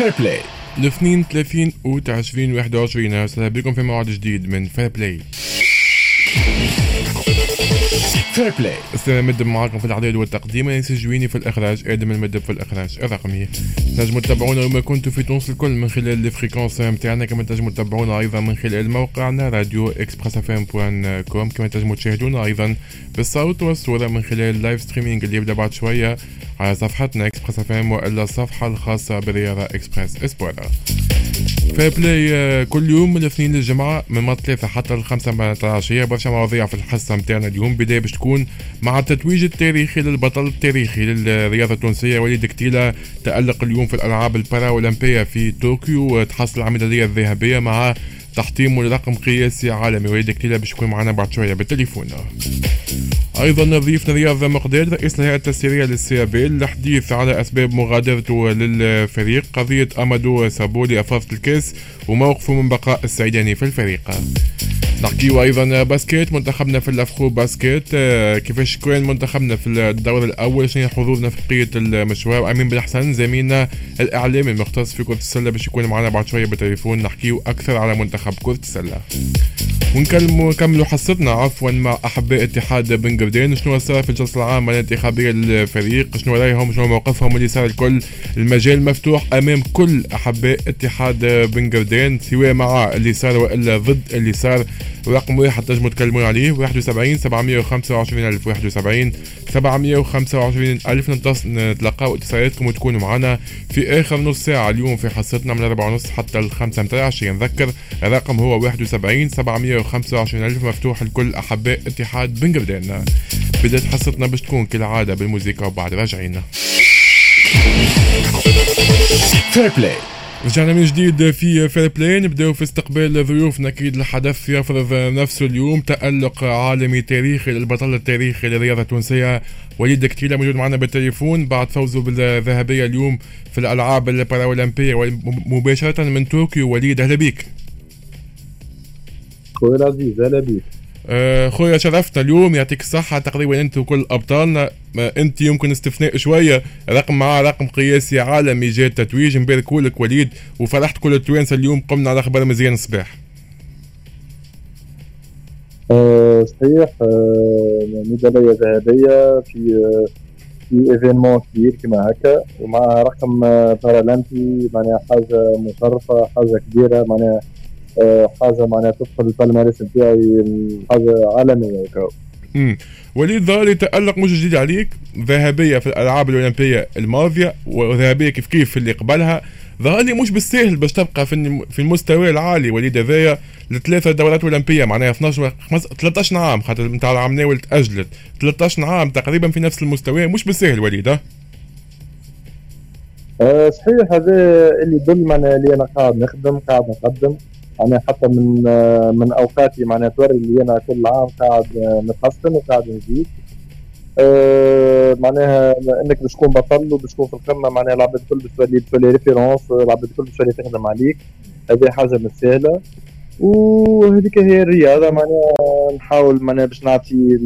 Fair Play الاثنين 30 اوت 2021 أهلا بكم في موعد جديد من Fair Play Fair Play استمد معاكم في الإعداد والتقديم يسجلوني في الإخراج آدم المدب في الإخراج. الرقمي تنجموا تتابعونا وين ما كنتوا في تونس الكل من خلال ال fréquences نتاعنا كما تنجموا تتابعونا أيضا من خلال موقعنا راديو Express FM point com. كما تنجموا تشاهدونا أيضا بالصوت والصورة من خلال ال live streaming اللي يبدأ بعد شوية على صفحتنا Express FM وإلا الصفحة الخاصة برياضة إكسبريس أسبوع Fair Play آه، كل يوم من الاثنين للجمعة من ما ثلاثة حتى الخمسة بعد العشية. برشا مواضيع في الحصة متاعنا اليوم. بداية باش تكون مع التتويج التاريخي للبطل التاريخي للرياضة التونسية وليد كتيلة. تألق اليوم في الألعاب الباراولمبية في طوكيو تحصل على الميدالية الذهبية مع تحطيمه لرقم قياسي عالمي وليد كتيلة باش يكون معنا بعد شوية بالتليفون. أيضا ضيفنا رياض مقداد رئيس الهيئه التسييريه لل CAB للحديث على أسباب مغادرته للفريق قضية أمادو سابولي أفاضت الكاس وموقفه من بقاء السعيداني في الفريق. نحكيو أيضا basket منتخبنا في ال Afrobasket آه، كيفاش كان منتخبنا في الدور الأول؟ شنو حظوظنا في بقية المشوار؟ أمين بن حسن زميلنا الإعلامي المختص في كرة السلة باش يكون معنا بعد شوية بالتليفون. نحكيو أكثر على منتخب كرة السلة. ونكملوا حصتنا. عفوا مع أحباء اتحاد بن قردين شنو صار في الجلسة العامة الانتخابيه للفريق شنو رأيهم؟ شنو موقفهم؟ اللي صار الكل. المجال مفتوح أمام كل أحباء اتحاد بن قردين سواء مع اللي صار وإلا ضد اللي صار. رقم واحد تنجموا تكلمون عليه 71 725 ألف 71 725 ألف. نتلقاو اتصالاتكم وتكونوا معنا في آخر نص ساعة. اليوم في حصتنا من 4 ونص حتى ال 5 متاع نذكر الرقم هو 71 725 125000 مفتوح لكل أحباء اتحاد بن بداية حصتنا باش تكون كالعادة بالموسيقى وبعد راجعين Play رجعنا من جديد في Fair Play نبداو في استقبال ضيوفنا. أكيد الحدث يفرض نفسه اليوم تألق عالمي تاريخي للبطل التاريخي للرياضة التونسية. وليد كتيلة موجود معنا بالتليفون. بعد فوزه بالذهبية اليوم في الألعاب الباراولمبية مباشرة من طوكيو وليد أهلا بك خويا العزيز أهلا بيك آه، خويا شرفتنا اليوم يعطيك الصحة. تقريبا أنت وكل أبطالنا. أنت يمكن استثناء شوية. رقم مع رقم قياسي عالمي جاء التتويج نبارك لك وليد وفرحت كل التوانسة اليوم. قمنا على خبر مزيان الصباح. أه صحيح أه ميدالية ذهبية. في أه في événement كبير كما هكا. ومع رقم بارالمبي معناها حاجة مشرفة حاجة كبيرة معناها آه، حاجة معناها تدخل ال palmarès نتاعي حاجة عالمية امم وليد ظهري تألق مش جديد عليك ذهبية في الألعاب الأولمبية الماضية وذهبية كيف كيف في اللي قبلها ظهر لي مش بالسهل باش تبقى في في المستوى العالي. وليد هذايا لثلاثة دورات أولمبية معناها 12 13 عام خاطر نتاع العام ناول تأجلت 13 عام تقريبا في نفس المستوى مش بالسهل وليد ها؟ أه صحيح هذا اللي يدل معناها اللي أنا قاعد نخدم قاعد نقدم. معناها حتى من من أوقاتي معناها توري اللي أنا كل عام قاعد نتحسن وقاعد نزيد. أه معناها إنك باش تكون بطل وباش تكون في القمة معناها العباد الكل باش تولي تولي référence العباد الكل باش تولي تخدم عليك. هذه حاجة مش سهله وهذيك هي الرياضة معناها نحاول معناها باش نعطي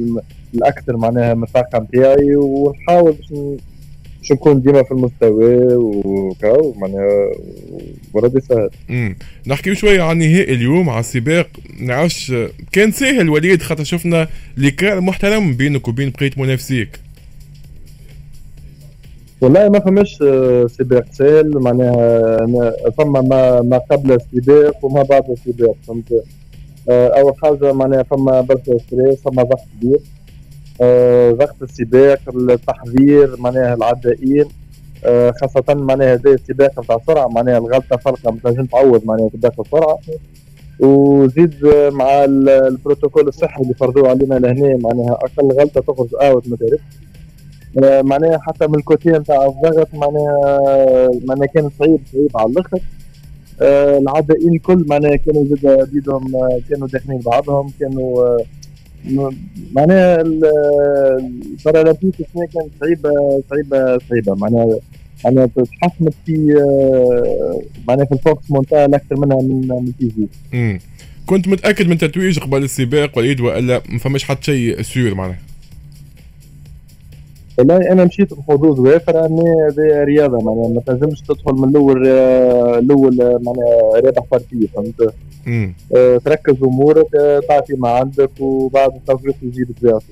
الأكثر معناها من الطاقة نتاعي ونحاول باش باش نكون ديما في المستوى وكاو معناها ورد سهل امم نحكي شوية عن نهائي اليوم على السباق. نعرفش كان سهل وليد خاطر شفنا لقاء محترم بينك وبين بقية منافسيك. والله ما فماش آه، سباق سهل. معناها فما ما, ما قبل السباق وما بعد السباق. فهمت؟ آه، أول حاجة معناها فما برشا ستريس فما ضغط كبير. ضغط السباق التحذير معناها العدائين آه، خاصة معناها هذا السباق نتاع سرعة معناها الغلطة فرقة ما تنجم تعوض معناها سباق السرعة. وزيد مع البروتوكول الصحي اللي فرضوه علينا لهنا معناها أقل غلطة تخرج أوت ما تعرفش آه، معناها حتى من le côté نتاع الضغط معناها معناها كان صعيب صعيب على الأخر. العدائين الكل معناها كانوا زاد بيدهم كانوا داخلين بعضهم كانوا معناها الـ paralympiques السنة كانت صعيبه صعيبه صعيبة. معناها معناها تحسنت في معناها في الـ focus mental أكثر منها من من تي في كنت متأكد من تتويج قبل السباق وليد وإلا ما فماش حتى شيء sûr معناها؟ والله أنا مشيت بحظوظ وافره اني هذه رياضة معناها ما تنجمش تدخل من الأول الأول معناها رابح parti فهمت؟ أه تركز أمورك تعطي ما عندك وبعد التوفيق يجي بطبيعته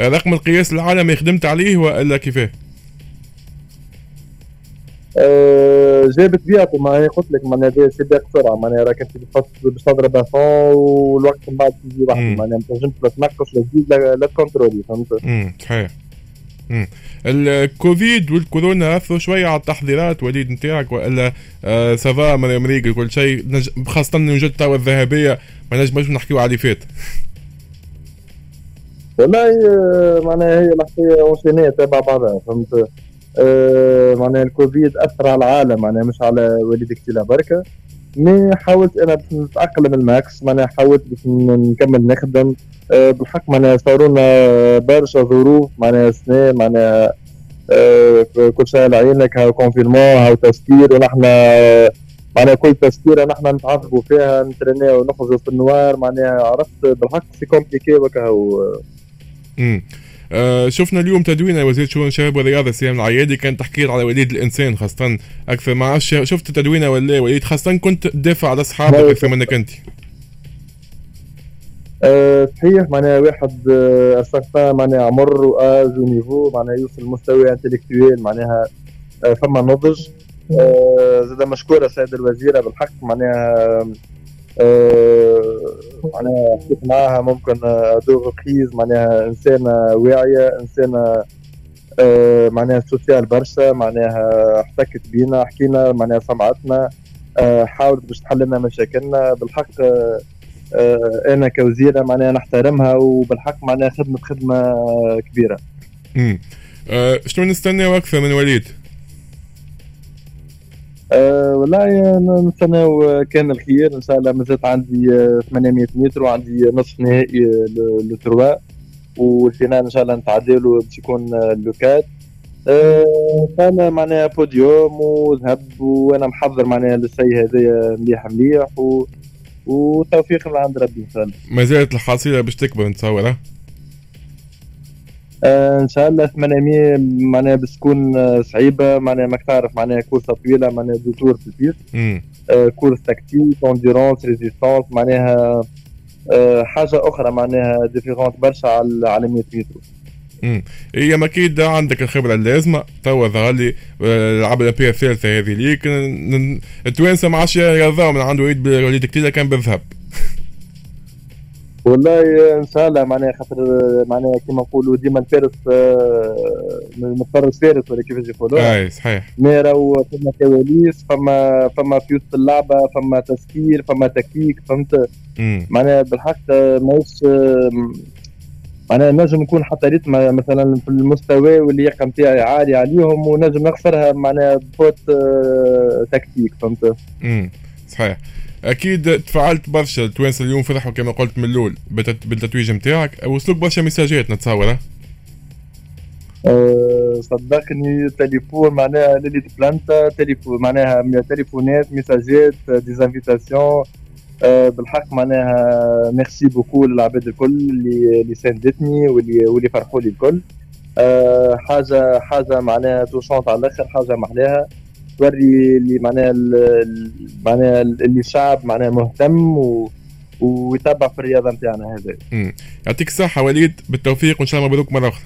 رقم القياس العالمي خدمت عليه والا كيفاه؟ أه جا بطبيعته ما قلت لك معناها سباق سرعة معناها راك انت باش تضرب à fond والوقت من بعد تجي وحده معناها ما تنجمش لا تنقص لا تزيد لا تـ contrôli فهمت؟ صحيح الكوفيد والكورونا أثروا شوية على التحضيرات وليد نتاعك وإلا آه ça va من أمريكا كل شيء خاصة وجد توا الذهبية ما نجمش نحكيو على اللي فات. والله آه، معناها هي الحكاية enchaînée تبع بعضها فهمت؟ آه معناها الكوفيد أثر على العالم معناها مش على وليد كتيلة بركة. mais حاولت أنا باش نتأقلم الـ max معناها حاولت باش نكمل نخدم. بالحق معناها صاروا لنا برشا ظروف معناها سنة معناها أه كل شيء على عينك هاو confinement هاو تسكير ونحن معناها كل تسكيره نحن نتعذبوا فيها نـ entraîniو ونخرجوا في الـ noir معناها عرفت بالحق c'est compliqué وكهو آه شفنا اليوم تدوينة وزير شؤون الشباب والرياضة سهام العيادي كان تحكي على وليد الإنسان خاصة أكثر ما شفت تدوينة ولا وليد خاصة كنت تدافع على أصحابك أكثر منك أنت. أه صحيح معناها واحد أه معناها عمر و âge و niveau معناها يوصل لمستوى intellectuel معناها أه فما نضج. أه زاد مشكورة سيد الوزيره بالحق معناها معناها حكيت معاها ممكن deux reprises معناها انسانه واعية انسانه معناها sociale برشا معناها احتكت بينا حكينا معناها سمعتنا حاولت باش تحل لنا مشاكلنا. بالحق آه، أنا كوزيرة معناها نحترمها وبالحق معناها خدمة خدمة كبيرة. امم شنو نستناو أكثر من وليد؟ أه والله نستنى كان الخير إن شاء الله مازالت عندي 800 آه، متر وعندي نصف نهائي لتروا والفينال إن شاء الله نتعادلوا باش يكون لوكات أه كان معناها بوديوم وذهب وأنا محضر معناها للشيء هذايا مليح مليح و... وتوفيق من عند ربي إن شاء الله. ما زالت الحصيله باش تكبر نتصور آه إن شاء الله 800 معناها بس تكون آه، صعيبة معناها ماك تعرف معناها course ة طويلة معناها deux tours في البيت. آه course tactique endurance résistance معناها آه حاجة أخرى معناها différente برشا على على 100 متر. امم هي أكيد عندك الخبرة اللازمة توا ظهر لي آه، العاب الاولمبيه الثالثه هذه ليك التوانسة ما عادش يرضاو من عنده وليد وليد كتير كان بالذهب. والله إن شاء الله معناها خاطر معناها كيما نقولوا ديما الفارس متفرس فارس ولا كيفاش يقولوا. أي صحيح. مي راهو فما كواليس فما فما في وسط اللعبة فما تسكير فما تكتيك فهمت؟ معناها بالحق ماهيش معناها نجم نكون حتى rythme مثلا في المستوى واللياقه نتاعي عالي عليهم ونجم نخسرها معناها ب faute آه، tactique فهمت؟ امم صحيح. أكيد تفاعلت برشا التوانسه اليوم فرحوا كما قلت من الأول بالتتويج نتاعك وصلوك برشا message ات نتصور أه؟ صدقني تليفون معناها ليلي planté تليفون معناها تليفونات message ات des invitations أه بالحق معناها merci beaucoup للعباد الكل اللي اللي ساندتني واللي واللي فرحوا لي الكل أه حاجة حاجة معناها touchante على الآخر حاجة محلاها تورّي اللي معناها معناها اللي الشعب معناها مهتم و ويتبع في الرياضة نتاعنا هذا. يعطيك الصحة وليد بالتوفيق وإن شاء الله مبروك مرة أخرى.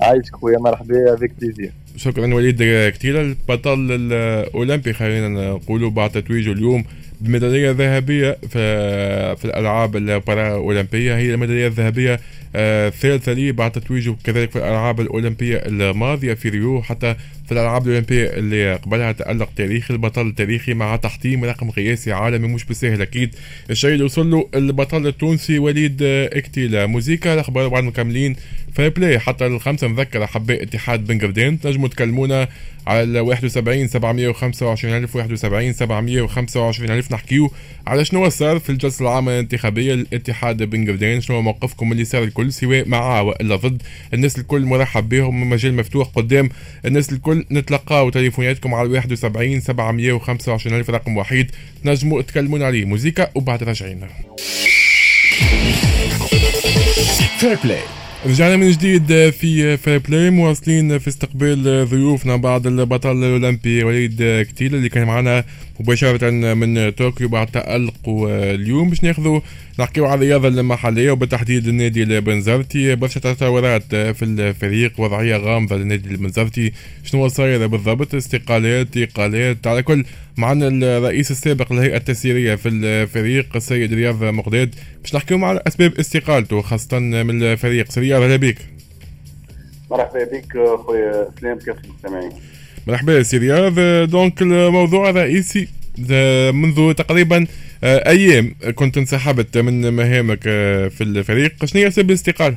عايشك خويا مرحبا avec plaisir. شكرا وليد كتير البطل الأولمبي خلينا نقولوا بعد تتويجه اليوم بميداليه ذهبيه في في الألعاب البارا اولمبيه هي الميدالية الذهبية الثالثه لي بعد تتويجه كذلك في الألعاب الأولمبية الماضية في ريو حتى في الألعاب الأولمبية اللي قبلها تألق تاريخي البطل التاريخي مع تحطيم رقم قياسي عالمي مش بسهل. أكيد الشيء اللي وصل له البطل التونسي وليد إكتيلا. موزيكا الأخبار بعد مكملين في بلاي حتى الخمسة نذكر أحباء اتحاد بن قردين تنجموا تكلمونا على 71 725 ألف 71 725 ألف. نحكيو على شنو صار في الجلسة العامة الانتخابية للاتحاد بن قردين شنو موقفكم اللي صار الكل؟ سواء مع وإلا ضد. الناس الكل مرحب بهم مجال مفتوح قدام. الناس الكل نتلقاو تليفوناتكم على 71 725 ألف رقم وحيد تنجموا تكلمونا عليه موزيكا وبعد راجعين Fair Play رجعنا من جديد في Fair Play مواصلين في استقبال ضيوفنا بعد البطل الأولمبي وليد كتيل اللي كان معنا مباشرة من طوكيو بعد تألق اليوم باش ناخذوا نحكيو على الرياضة المحلية وبالتحديد النادي البنزرتي. برشا تطورات في الفريق وضعية غامضة للنادي البنزرتي. شنو صاير بالضبط؟ استقالات إقالات. على كل معنا الرئيس السابق للهيئة التسييرية في الفريق السيد رياض مقداد. باش نحكيو على أسباب استقالته خاصة من الفريق. سريع أهلا بك. مرحبا بك خويا سلام كيف المستمعين مرحبا سي رياض donc الموضوع الرئيسي منذ تقريبا آه، أيام كنت انسحبت من مهامك آه، في الفريق. شنو هي سبب الاستقالة؟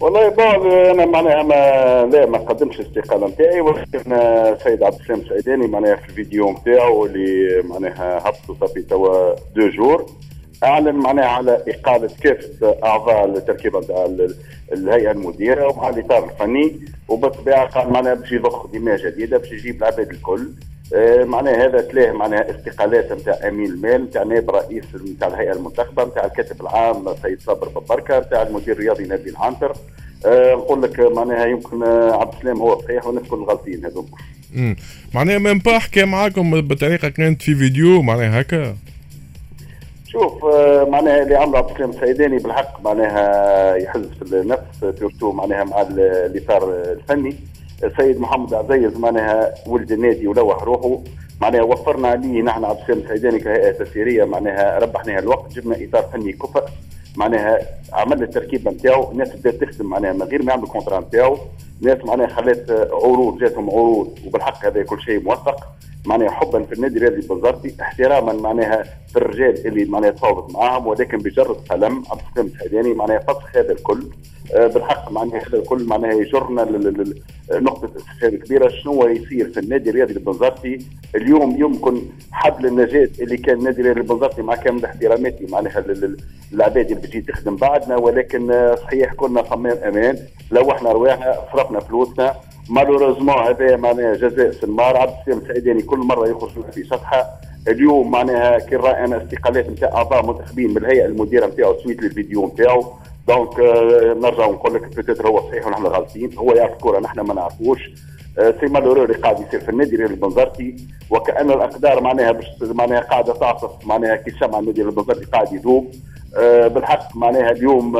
والله بعض أنا معناها ما لا ما قدمش الاستقالة نتاعي ولكن السيد عبد السلام السعيداني معناها في الفيديو نتاعو اللي معناها هبطوا صافي توا deux jours. أعلن معناها على إقالة كافه أعضاء التركيبه الهيئة المديرة ومع الإطار الفني وبالطبيعة قال معناها باش يضخ دماء جديدة باش يجيب العباد الكل. آه، معناها هذا تلاه معناها استقالات نتاع أمين المال نتاع نائب رئيس نتاع الهيئة المنتخبة نتاع الكاتب العام سيد صابر ببركة نتاع المدير الرياضي نبيل العنتر أه نقول لك معناها يمكن عبد السلام هو صحيح والناس كل غالطين هذوك معناها من با حكى معاكم بطريقة كانت في فيديو معناها هكا. شوف آه، معناها اللي عمله عبد السلام السعيداني بالحق معناها يحز في النفس surtout معناها مع الاطار الفني. السيد محمد عزيز معناها ولد النادي ولوح روحه. معناها وفرنا عليه نحن عبد السلام السعيداني كهيئة تسييرية معناها ربحنا الوقت جبنا إطار فني كفء. معناها عملنا التركيبه نتاعو الناس بدات تخدم معناها من غير ما يعملوا contrat نتاعو. ناس معناها خلات عروض جاتهم عروض وبالحق هذا كل شيء موثق. معناها حبا في النادي الرياضي البنزرتي احتراما معناها في الرجال اللي معناها تفاوضت معاهم ولكن بجرد قلم عبد السلام الحيداني معناها فسخ هذا الكل. بالحق معناها هذا الكل معناها يجرنا لنقطة استفهام كبيرة شنو يصير في النادي الرياضي البنزرتي؟ اليوم يمكن حبل النجاة اللي كان النادي الرياضي البنزرتي مع كامل احتراماتي معناها العباد اللي بتجي تخدم بعدنا ولكن آه، صحيح كنا صمام أمان. لو إحنا رواحنا صرفنا فلوسنا. malheureusement هذا معناها جزاء سنمار عبد السلام السعيداني كل مرة يخرج في صفحة. اليوم معناها كي راينا استقالات نتاع أعضاء منتخبين من الهيئة المديرة نتاعو suite لل vidéo نتاعو. donc آه نرجع ونقول لك peut-être هو صحيح ونحن غالطين هو يعرف الكره نحن ما نعرفوش. آه c'est malheureux اللي قاعد يصير في النادي البنزرتي. وكأن الأقدار معناها باش معناها قاعدة تعصف معناها كي شمع النادي البنزرتي قاعد يذوب. آه بالحق معناها اليوم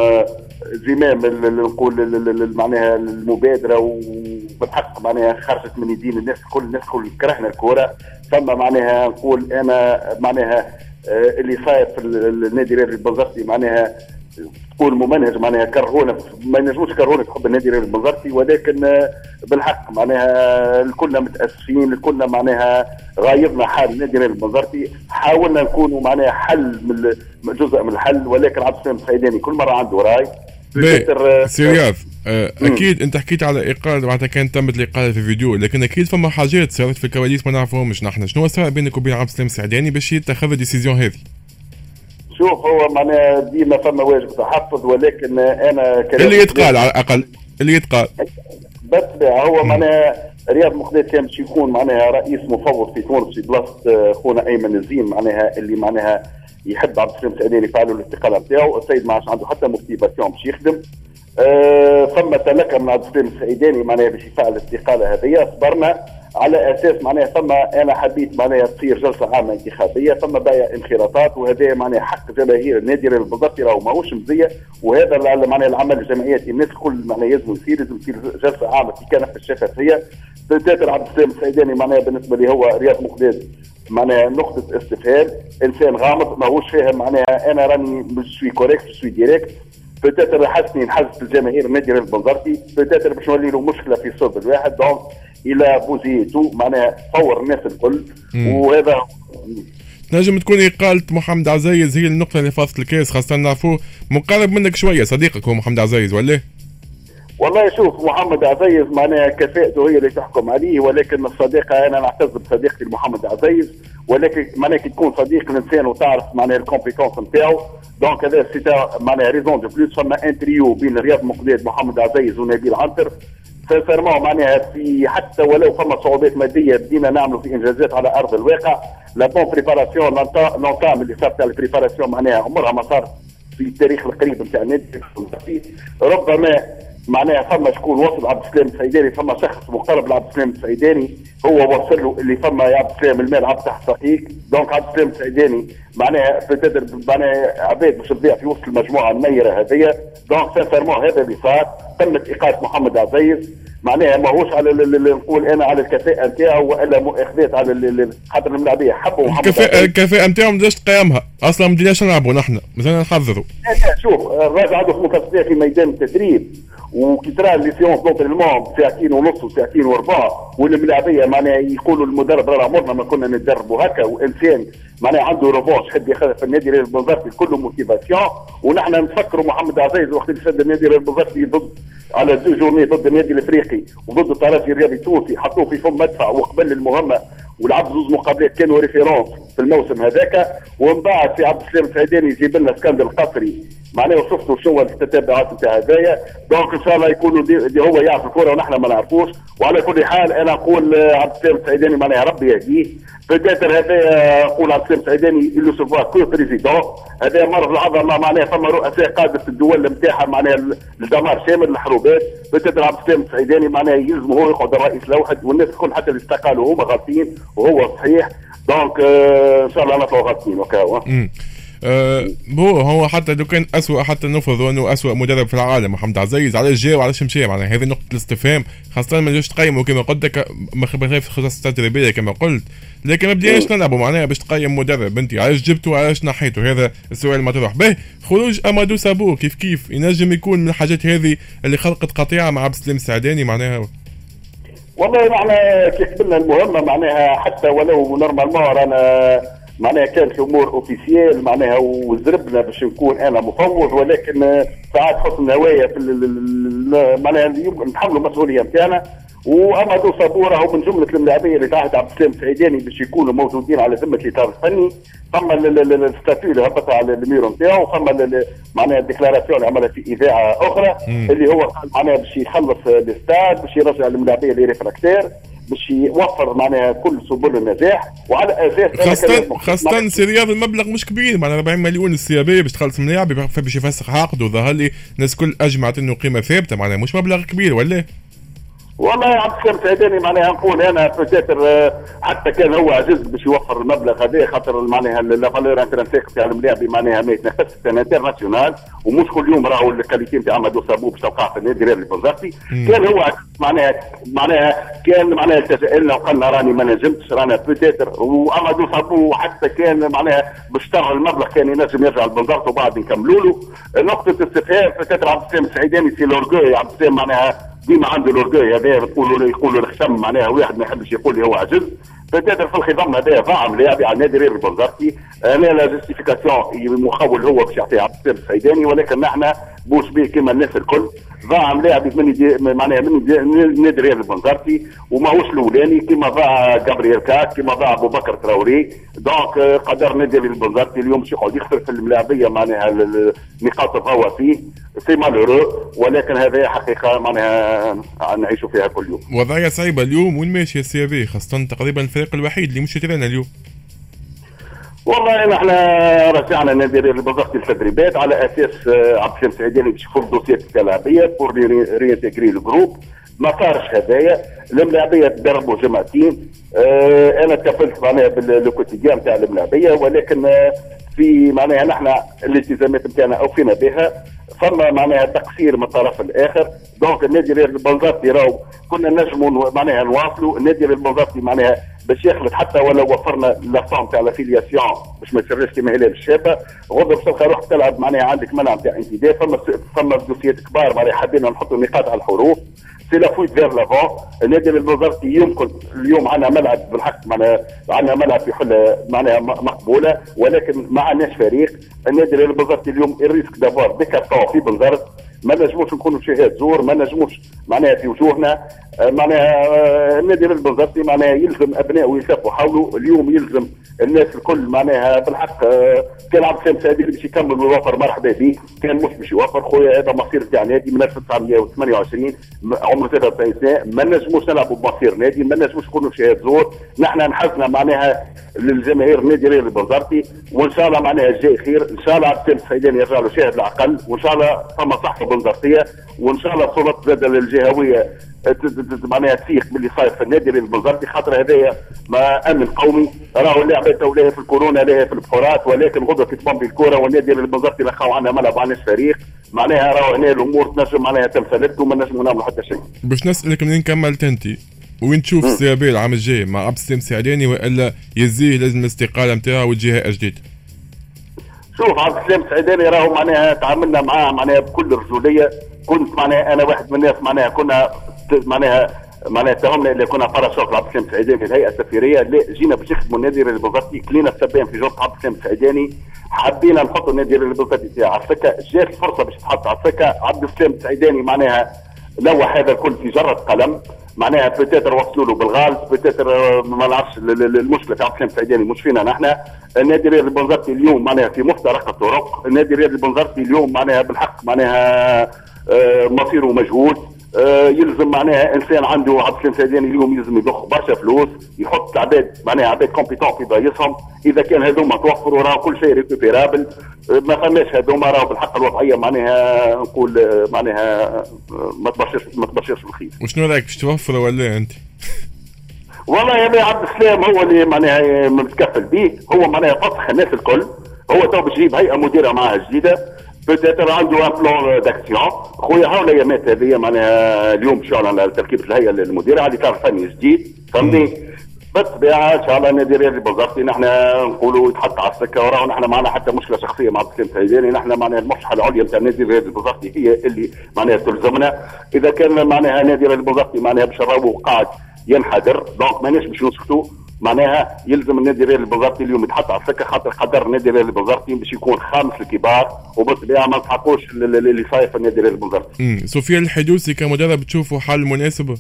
زمام نقول معناها المبادرة. وبالحق معناها خرجت من يدين الناس الكل الناس الكل كرهنا الكورة. ثم معناها نقول أنا معناها اللي صاير في النادي الرياضي البنزرتي معناها تكون ممنهج معناها كرهونا ما ينجموش كرهونا في حب النادي الرياضي البنزرتي ولكن آه، بالحق معناها الكلنا متأسفين الكلنا معناها غايرنا حال النادي الرياضي البنزرتي حاولنا نكونوا معناها حل من جزء من الحل ولكن عبد السلام السعيداني كل مرة عنده رأي. سي رياض آه، أكيد أنت حكيت على اقاله معناتها كانت تمت الاقاله في فيديو لكن أكيد فما حاجات صارت في الكواليس ما نعرفوهمش نحن. شنو صار بينك وبين عبد السلام السعيداني باش يتخذ ال décision هذه؟ شوف هو معناها ديما فما واجب تحفظ ولكن أنا اللي يتقال على الأقل اللي يتقال. بالطبيعه هو معناها رياض مقداد كان باش يكون معناها رئيس مفوض في تونس في بلاصة خونا أيمن الزين معناها اللي معناها يحب عبد السلام السعداني يفعلوا الاستقاله نتاعو السيد ما عادش عنده حتى موتيفاسيون باش يخدم. أه ثم تلقى من عبد السلام السعيداني معناها باش يفعل الاستقاله هذه صبرنا على أساس معناها ثم أنا حبيت معناها تصير جلسة عامة انتخابية ثم بايع انخراطات وهذا معناها حق جماهير النادي بالضبط راهو ماهوش مزية وهذا معناها العمل الجمعياتي الناس الكل معناها لازم يصير لازم يصير جلسة عامة في كان في الشفافية. تاتر عبد السلام السعيداني معناها بالنسبة لي هو رياض مقداد معناها نقطة استفهام إنسان غامض ماهوش فاهم معناها أنا راني مش سوي كوريكت سوي ديريكت بتاتر حسني نحس الجماهير النادي البنزرتي بتاتر باش نولي له مشكلة في صوب الواحد دونك إلى بوزيتو معناها فور الناس الكل. وهذا تنجم تكون إقالة محمد عزيز هي النقطة اللي فاضت الكاس خاصة نعرفوه مقرب منك شوية صديقك هو محمد عزيز ولا؟ والله شوف محمد عزيز معناها كفاءته هي اللي تحكم عليه ولكن الصديقة أنا نعتز بصديقتي محمد عزيز ولكن معناها كي تكون صديق الإنسان وتعرف معناها ال compétence نتاعو donc هذا c'était معناها raison de plus فما انتريو بين رياض مقداد محمد عزيز ونبيل عنتر. sincèrement معناها في حتى ولو فما صعوبات مادية بدينا نعملوا في إنجازات على أرض الواقع. la bonne préparation l'entame اللي صارت على ال préparation معناها عمرها ما صارت في التاريخ القريب نتاع النادي ربما معناها فما شكون وصل عبد السلام السعيداني فما شخص مقرب لعبد السلام السعيداني هو وصل له اللي فما يا عبد السلام المال عبد تحت رقيق دونك عبد السلام السيداني معناها معناها عباد باش تضيع في وسط المجموعة النيرة هذيا. دونك سانسيرمون هذا اللي صار تمت إيقاف محمد عزيز. معناها ماهوش على نقول أنا على الكفاءة نتاعو وإلا مؤاخذات على خاطر الملاعبيه حبوا الكفاءه الكفاءة نتاعو ما تقيمها. أصلا ما بديناش نلعبوا نحن. مازال نحضروا شوف الراجل عنده خمس في ميدان التدريب وكي ترى les séances d'entraînement ساعتين ونص وساعتين وربع والملاعبيه معناها يقولوا المدرب راه عمرنا ما كنا نتدربوا هكا وإنسان معناها عنده revanche حد ياخذها في النادي البنزرتي كله motivation. ونحن نفكروا محمد عزيز وقت اللي شد النادي البنزرتي ضد على deux journées ضد النادي الإفريقي وضد الترجي الرياضي التونسي حطوه في فم مدفع وقبل المهمة ولعب زوج مقابلات كانوا référence في الموسم هذاك. ومن بعد في عبد السلام السعيداني يجيب لنا اسكندر القصري معناه شفتوا شنو التتبعات نتاع هذايا دونك إن شاء الله يكونوا دي هو يعرف الكره ونحن ما نعرفوش. وعلى كل حال أنا نقول عبد السلام السعيداني معناها ربي يهديه. بتاتر هذا نقول عبد السلام السعيداني اللي سوفوا كو بريزيدون هذا مرض العظمة معناها فما رؤساء قاده الدول نتاعها معناها الدمار شامل الحروبات. بتاتر عبد السلام السعيداني معناها يلزم هو يقعد الرئيس الأوحد والناس الكل حتى اللي استقالوا هما غالطين وهو صحيح. دونك آه إن شاء الله نطلعوا غالطين وكاهو أه bon هو حتى لو كان اسوء حتى نفرضوا انه اسوء مدرب في العالم محمد عزيز علاش جا وعلاش مشى معناها هذه نقطة الاستفهام خاصة ما تجيش تقيموا كما قلت لك ما خبرتها في الخصائص التدريبيه كما قلت لكن ما بديناش نلعبوا معناها باش تقيم مدرب. أنت علاش جبته؟ وعلاش نحيته؟ هذا السؤال المطروح به. خروج أمادو سابو كيف كيف؟ ينجم يكون من الحاجات هذه اللي خلقت قطيعة مع عبد السلام السعيداني معناها؟ والله معناها كي قبلنا المهمة معناها حتى ولو normalement رانا معناها كانت الأمور officiel معناها وزربنا باش نكون أنا مفوض ولكن ساعات حسن نوايا في معناها نتحملوا المسؤوليه نتاعنا وأمادو صابو راهو هو من جملة الملاعبية اللي تعهد عبد السلام السعيداني باش يكونوا موجودين على ذمة الإطار الفني. ثم ال statut اللي هبط على الميرو نتاعو ثم معناها ال déclaration اللي عملها في إذاعة أخرى اللي هو قال معناها باش يخلص الإستاد باش يرجع الملاعبية اللي réfractaires باش يوفر معناها كل سبل النجاح وعلى أساس خاصة خاصة سي رياض المبلغ مش كبير معناها 40 مليون السيابية باش تخلص من لاعب باش يفسخ عقد وظهر لي الناس كل أجمعت إنه قيمة ثابتة معناها مش مبلغ كبير ولا؟ والله عبد السلام سعيداني معناها نقول أنا peut-être آه، حتى كان هو عجز باش يوفر المبلغ هذا خاطر معناها la valeur intrinsèque تاع الملاعبي معناها ما يتنافسش c'est un international ومش كل يوم راهو ال qualité نتاع أمادو صابو باش توقع في النادي الرياضي البنزرتي كان هو معناها معناها كان معناها التجا لنا وقال رانا ما نجمتش رانا بوتيتر وعمدو صابو حتى كان معناها باش ترى المبلغ كان ينجم يرجع البنزرت وبعد نكملوا له. نقطة استفهام بوتيتر عبد السلام السعيداني سي لورجوي عبد السلام معناها ديما عنده لورجوي هذا يقولوا يقولوا الخشم معناها واحد ما يحبش يقول لي هو عجز. بتاتر في الخضم هذا فاهم لاعب على النادي ريال البنزرتي أنا لا جوستيفيكاسيون مخول هو باش يعطيها عبد السيداني ولكن نحن بوش بيه كما الناس الكل. ضاع لاعب من معناها من نادي الرياضي البنزرتي وماهوش الاولاني كما ضاع جابرييل كاك كما ضاع أبو بكر تراوري. donc قدر نادي البنزرتي اليوم باش يقعد يخسر في الملاعبية معناها النقاط الضوء فيه. c'est malheureux ولكن هذه حقيقة معناها نعيشوا فيها كل يوم. وضعية صعيبة اليوم وين ماشيه ال CA خاصة تقريبا الفريق الوحيد اللي مش اليوم. والله نحن رجعنا النادي البنزرتي التدريبات على أساس آه، عبد السلام سعيداني باش يفرض دوسيات الملاعبية pour réintégrer ال groupe. ما صارش هذايا الملاعبية تدربوا جماعتين. آه أنا تكفلت معناها بال quotidien تاع الملاعبية ولكن آه في معناها نحن الالتزامات نتاعنا اوفينا بها. فما معناها تقصير من الطرف الآخر. donc النادي البنزرتي راهو كنا نجموا معناها نواصلوا النادي البنزرتي معناها باش يخلط حتى ولو وفرنا les fonds تاع l'affiliation باش ما يصيرش كيما هلال الشابه باش تلقى روحك تلعب معناها عندك منع تاع انتداب فما فما دوسيات كبار معناها حبينا نحطوا نقاط على الحروف. c'est la fuite vers l'avant النادي البنزرتي يمكن اليوم عندنا ملعب بالحق معناها عندنا ملعب في حلة معناها مقبولة ولكن ما عندناش فريق. النادي البنزرتي اليوم ال risque d'avoir des cartons في بنزرت ما نجموش نكونوا شهاد زور ما نجموش معناها في وجوهنا آه، معناها آه، النادي البنزرتي معناها يلزم ابنائه يسافوا حوله اليوم يلزم الناس الكل معناها بالحق آه، كان عبد السلام سعيد باش يكمل ويوفر مرحبا به كان مش باش يوفر خويا هذا مصير تاع نادي من 1928 عمره 93 سنه ما نجموش نلعبوا بمصير نادي ما نجموش نكونوا شهاد زور. نحن نحزنا معناها للجماهير النادي البنزرتي وإن شاء الله معناها الجاي خير. إن شاء الله عبد السلام السعيداني يرجع له شاهد العقل. وإن شاء الله ثم بنزرتيه وإن شاء الله صورة زاد الجهوية معناها تفيق باللي صاير في النادي البنزرتي خاطر هذايا ما أمن قومي راهو اللعبه تو لا في الكورونا لا في البحورات ولكن غدوة في تبان بالكوره والنادي البنزرتي لقاو عندنا ملعب عندناش فريق معناها راهو هنا الأمور تنجم معناها تمثلت وما نجموا نعملوا حتى شيء. باش نسألك منين كملت انت؟ وين تشوف السيابي العام الجاي مع عبد السلام سعداني وإلا يزيه لازم الاستقالة نتاعو وتجيها جديد؟ شوف عبد السلام السعيداني راهو معناها تعاملنا معاه معناها بكل رجولية. كنت معناها أنا واحد من الناس معناها كنا معناها معناها اتهمنا اللي كنا باراشوك عبد السلام السعيداني في الهيئة السفيريه لا جينا باش نخدموا النادي البوزاتي كلينا السبان في جوب. عبد السلام السعيداني حبينا نحطوا النادي البوزاتي تاعو على السكه جات الفرصة باش تحط على السكه عبد السلام السعيداني معناها لوح هذا الكل في جرة قلم. معناها بتاتر وصلوا له بالغاز بتاتر آه، ما نعرفش المشكلة في عبد السلام السعيداني مش فينا نحن. النادي الرياضي البنزرتي اليوم معناها في مفترق الطرق النادي الرياضي البنزرتي اليوم معناها بالحق معناها آه، مصيره مجهول. يلزم معناها إنسان عنده عبد السلام سعيداني اليوم يلزم يضخ برشا فلوس يحط عباد معناها عباد compétents في بلايصهم إذا كان هذوما توفروا راه كل شيء récupérable ما فماش هذوما راه بالحق الوضعية معناها نقول معناها ما تبشرش ما تبشرش بالخير. وشنو رايك باش توفر ولا أنت؟ والله هذا عبد السلام هو اللي معناها متكفل به هو معناها فسخ الناس الكل. هو تو باش يجيب هيئة مديرة معاه جديدة. peut-être عنده un plan d'action خويا هاو الايامات هذه معناها اليوم باش على تركيبه الهيئه المديره على اطار فني جديد فهمتني بالطبيعه ان شاء الله النادي الرياضي البنزرتي نحن نقولوا يتحط على السكه وراه نحن معنا حتى مشكله شخصيه مع عبد السلام السعيداني نحن معناها المصلحه العليا نتاع النادي الرياضي البنزرتي هي اللي معناها تلزمنا اذا كان معناها النادي الرياضي البنزرتي معناها باش قاعد ينحدر donc ماناش باش نسكتوا معناها يلزم النادي الرياضي البنزرتي اليوم يتحط على السكة خاطر قدر النادي الرياضي البنزرتي باش يكون خامس الكبار وبالطبيعة ما نسحقوش اللي صاير في النادي الرياضي البنزرتي. سفيان الحدوسي كمدرب تشوفوا حل مناسب؟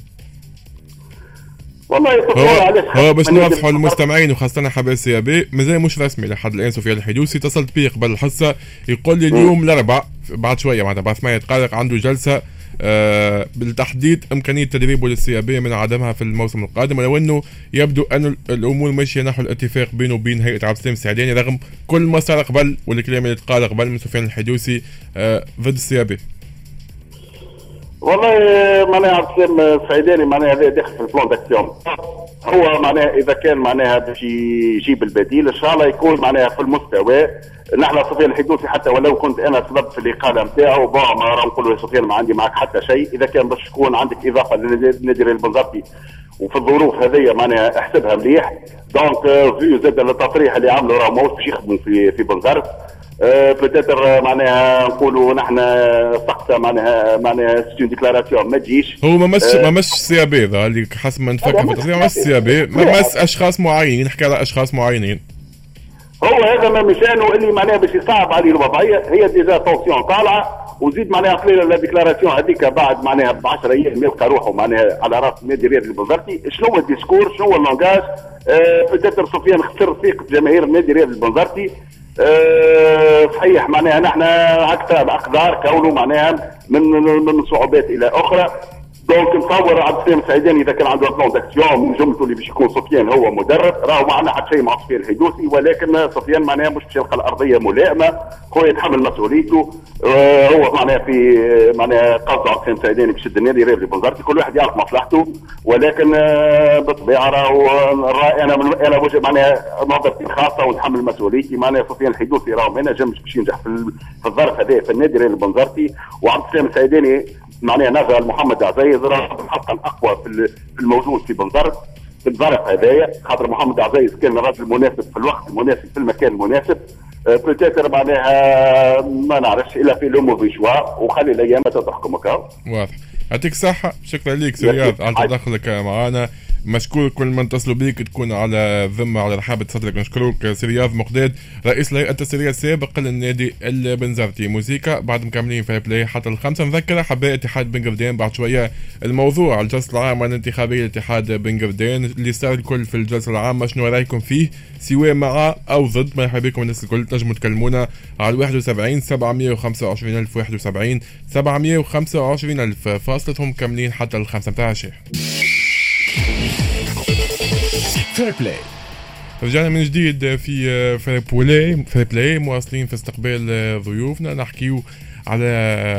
والله هو, هو باش نوضحوا للمستمعين وخاصة حباء سيابي مازال مش رسمي لحد الآن سفيان الحدوسي اتصلت بي قبل الحصة يقول لي اليوم الأربعاء بعد شوية معناتها بعد ثمانية دقائق عنده جلسة بالتحديد إمكانية تدريبه للسيابيه من عدمها في الموسم القادم ولو إنه يبدو أن الأمور ماشية نحو الاتفاق بينه وبين هيئة عبد السلام السعداني رغم كل ما صار قبل والكلام اللي تقال قبل من سفيان الحدوسي آه ضد السيابي والله معناها عبد السلام السعيداني معناها هذا داخل في ال plan d'action هو معناها إذا كان معناها باش يجيب البديل إن شاء الله يكون معناها في المستوى. نحن سفيان الحدوسي حتى ولو كنت أنا سبب في الإقالة نتاعو bon ما نقول له سفيان ما عندي معك حتى شيء. إذا كان باش تكون عندك إضافة للنادي البنزرتي وفي الظروف هذه معناها احسبها مليح. donc vu زاد التصريح اللي عملوا راه ماهوش باش يخدموا في في بنزرت. peut-être معناها نقولوا نحن سقطه معناها معناها c'est une déclaration ما تجيش هو ما مس ما مس سيابي اللي حسب ما نفكر في التصريح ما مس سيابي ما مس أشخاص معينين نحكي على أشخاص معينين. هو هذا ما مشانه اللي معناها باش يصعب عليه الوضعيه هي déjà tension طالعة وزيد معناها قليلا la déclaration هذيك بعد معناها ب 10 أيام يلقى روحه معناها على رأس النادي الرياضي البنزرتي شنو هو ال discours؟ شنو هو ال langage؟ آه peut-être سفيان خسر ثقة جماهير النادي الرياضي البنزرتي آه صحيح معناها نحن أكثر أقدار كونه معناها من من صعوبات إلى أخرى. donc نتصور عبد السلام السعيداني إذا كان عنده plan d'action من جملته اللي باش يكون سفيان هو مدرب راهو ما عندنا حتى شيء مع سفيان الحدوسي ولكن سفيان معناها مش باش يلقى الأرضية ملائمة هو يتحمل مسؤوليته آه هو معناها في معناها قصد عبد السلام السعيداني باش يشد النادي رياضي بنزرتي كل واحد يعرف مصلحته ولكن آه بالطبيعة راهو أنا من أنا وجه معناها نظرتي خاصة ونتحمل مسؤوليتي معناها سفيان الحدوثي راهو ما نجمش باش ينجح في, الظرف هذا في النادي رياضي بنزرتي وعبد السلام السعيداني معناها نزل محمد عزيز راه الحق الأقوى في الموجود في بنزرت في الظرف هذايا. خاطر محمد عزيز كان الرجل المناسب في الوقت المناسب في المكان المناسب peut-être معناها ما نعرفش il a fait le mauvais choix وخلي الأيام تحكم واضح. يعطيك الصحة. شكرا لك سي رياض على تدخلك معنا مشكور كل من اتصلوا بيك تكون على ذمة على رحابة صدرك. نشكروك سي رياض مقداد رئيس الهيئه التسييرية السابق للنادي البنزرتي. موسيقى بعد مكملين في بلاي حتى الخمسة. نذكر حباء اتحاد بن بعد شوية الموضوع. الجلسة العامة الانتخابية لاتحاد بن اللي صار الكل في الجلسة العامة شنو رأيكم فيه؟ سواء مع أو ضد مرحبا بكم الناس الكل. تنجموا تكلمونا على 71 725 ألف 71 725 ألف. فاصل ثم مكملين حتى الخمسة متاع الشيخ فير بلاي رجعنا من جديد في فير بلاي فير بلاي مواصلين في استقبال ضيوفنا. نحكيو على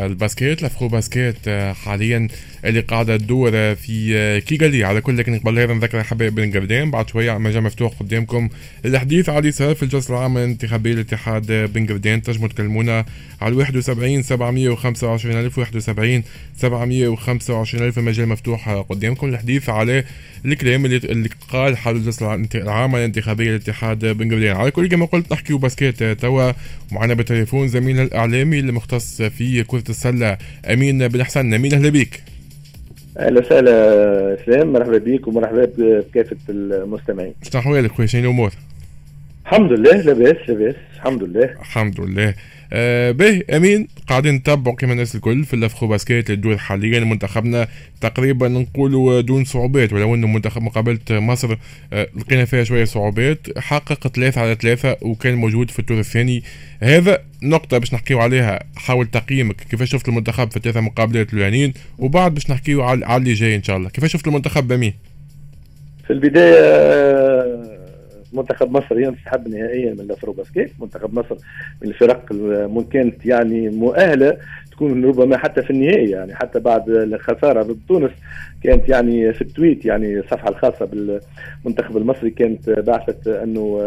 ال basket. ال Afrobasket حاليا اللي قاعدة تدور في كيغالي. على كل لكن قبل هذا نذكر حبايب بن قردين. بعد شوية مجال مفتوح قدامكم الحديث على صار في الجلسه العامه الانتخابيه لاتحاد بن قردين. تنجموا تكلمونا على 71 725 ألف 71 725 ألف. مجال مفتوح قدامكم الحديث على الكلام اللي اللي قال حول الجلسه العامه الانتخابيه لاتحاد بن قردين. على كل كما قلت نحكيو باسكيت توا. معنا بالتليفون زميلنا الإعلامي المختص في كرة السلة أمين بن حسن أمين أهلا بك أهلا وسهلا سلام مرحبا بك ومرحبا بكافة المستمعين. شنو أحوالك خويا شنو الأمور؟ الحمد لله لاباس لاباس الحمد لله. الحمد لله. آه باهي أمين قاعدين نتبعوا كما الناس الكل في ال Afrobasket اللي تدور حاليا منتخبنا تقريبا نقولوا دون صعوبات ولو إنه منتخب مقابله مصر آه لقينا فيها شوية صعوبات حقق ثلاثة على ثلاثة وكان موجود في الدور الثاني هذا نقطة باش نحكيو عليها حاول تقييمك. كيفاش شفت المنتخب في الثلاثة مقابلات الأولانيين؟ وبعد باش نحكيو على اللي جاي إن شاء الله. كيفاش شفت المنتخب أمين في البداية منتخب مصر ينسحب نهائيا من ال Afrobasket. منتخب مصر من الفرق كانت يعني مؤهلة تكون ربما حتى في النهائي يعني حتى بعد الخسارة ضد تونس. كانت يعني في ال tweet يعني الصفحة الخاصة بالمنتخب المصري كانت بعثت أنه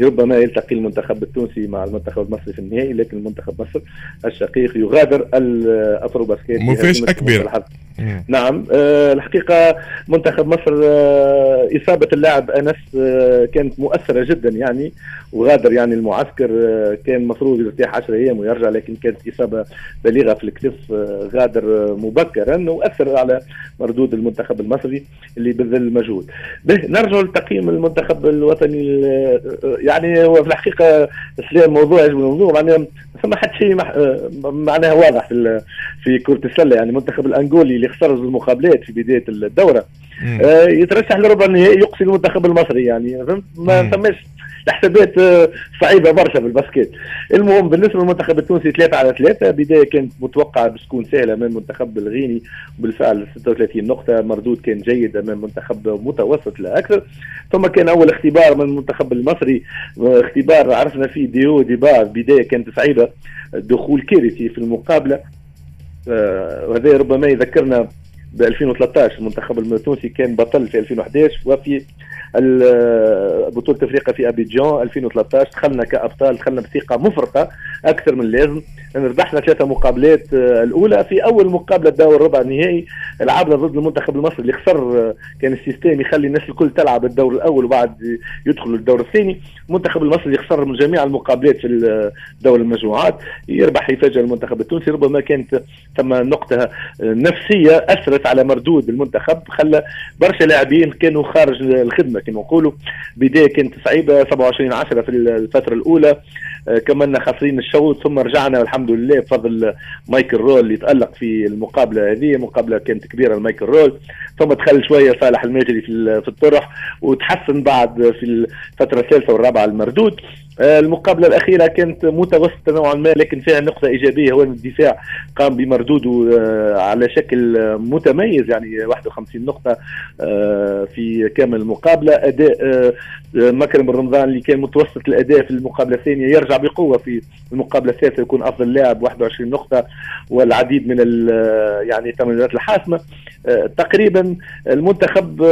ربما يلتقي المنتخب التونسي مع المنتخب المصري في النهائي لكن المنتخب مصر الشقيق يغادر ال Afrobasket مفاجاه كبيره نعم آه الحقيقة منتخب مصر آه إصابة اللاعب أنس آه كانت مؤثرة جدا يعني وغادر يعني المعسكر آه كان المفروض يرتاح 10 أيام ويرجع لكن كانت إصابة بالغه في الكتف آه غادر مبكرا وأثر على مردود المنتخب المصري اللي بذل مجهود. نرجع لتقييم المنتخب الوطني يعني هو في الحقيقة سلام موضوع يجب الموضوع معناها ثم حتى شيء معناها واضح في في كرة السلة. يعني المنتخب الأنغولي اللي خسر المقابلات في بداية الدورة آه يترشح لربع النهائي يقصي المنتخب المصري. يعني فهمت؟ ما ثماش الحسابات آه، صعيبة برشا في الباسكيت. المهم بالنسبة للمنتخب التونسي 3 على 3 بداية كانت متوقعة باش تكون سهلة أمام المنتخب الغيني وبالفعل 36 نقطة. مردود كان جيد أمام منتخب متوسط لا أكثر. ثم كان أول اختبار من المنتخب المصري اختبار عرفنا فيه dur départ. بداية كانت صعيبة. دخول كارثي في المقابلة. آه، وهذا ربما يذكرنا ب 2013 المنتخب التونسي كان بطل في 2011 وفي بطولة أفريقيا في ابيجان 2013 دخلنا كأبطال دخلنا بثقة مفرطة أكثر من اللازم ربحنا ثلاثة مقابلات آه، الأولى في أول مقابلة دور ربع النهائي لعبنا ضد المنتخب المصري اللي خسر آه، كان ال système يخلي الناس الكل تلعب الدور الأول وبعد يدخلوا الدور الثاني. المنتخب المصري خسر من جميع المقابلات في دور المجموعات يربح يفاجئ المنتخب التونسي. ربما كانت ثم نقطة آه، نفسية أثرت على مردود المنتخب خلى برشا لاعبين كانوا خارج الخدمة. كما نقولوا بدايه كانت صعيبه 27 10 في الفترة الأولى. آه، كملنا خاسرين الشوط ثم رجعنا الحمد لله. بفضل مايكل رول اللي تالق في المقابلة هذه مقابلة كانت كبيرة لمايكل رول. ثم دخل شوية صالح الماجري في الطرح وتحسن بعد في الفترة الثالثة والرابعة المردود. المقابلة الأخيرة كانت متوسطة نوعا ما لكن فيها نقطة إيجابية هو الدفاع قام بمردوده آه، على شكل متميز يعني 51 نقطة في كامل المقابلة. أداء مكرم الرمضان اللي كان متوسط الأداء في المقابلة الثانية يرجع بقوة في المقابلة الثالثة يكون أفضل لاعب 21 نقطة والعديد من يعني التمريرات الحاسمة. آه، تقريبا المنتخب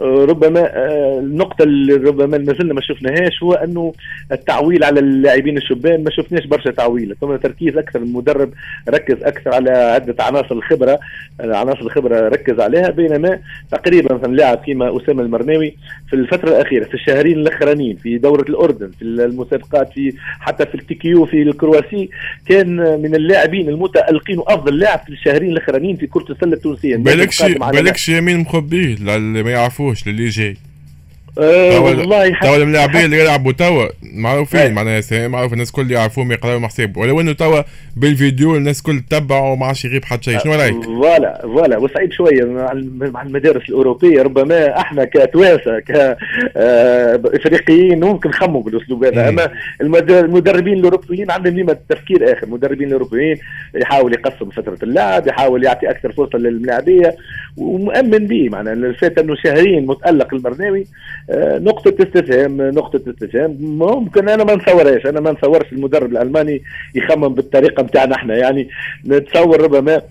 ربما آه، النقطة اللي ربما ما زلنا ما شفناهاش هو أنه التعويل على اللاعبين الشبان ما شفناش برشا تعويل ثم تركيز أكثر المدرب ركز أكثر على عدة عناصر الخبرة عناصر الخبرة ركز عليها بينما تقريبا مثلا لاعب كيما أسامة المرناوي في الفترة الأخيرة في الشهرين الأخرانيين في دورة الأردن في المسابقات في حتى في ال TQO في ال Croatie كان من اللاعبين المتألقين وأفضل لاعب في الشهرين الأخرانيين في كرة السلة التونسية. بالكش بالكش يمين مخبيه اللي ما يعرفوه. نعرفوش للي جاي أه توا والله توا الملاعبين اللي يلعبوا توا معروفين أي. معناها معروف الناس الكل يعرفوهم يقراوا محساب ولو إنه توا بالفيديو الناس الكل تتبع وما عادش يغيب حتى شيء. شنو رأيك؟ voilà voilà. وصعيب شوية مع الم- مع المدارس الأوروبية. ربما إحنا كتوانسة كافريقيين ممكن نخموا بالأسلوب هذا. مم. أما المد- المدربين الأوروبيين عندهم ديما تفكير آخر. المدربين الأوروبيين يحاول يقسم فترة اللعب يحاول يعطي أكثر فرصة للملاعبية ومؤمن به. معناها الفات أنه شهرين متألق المرناوي آه، نقطة استفهام نقطة استفهام. ممكن أنا ما نتصورهاش أنا ما نتصورش المدرب الألماني يخمم بالطريقة بتاعنا إحنا. يعني نتصور ربما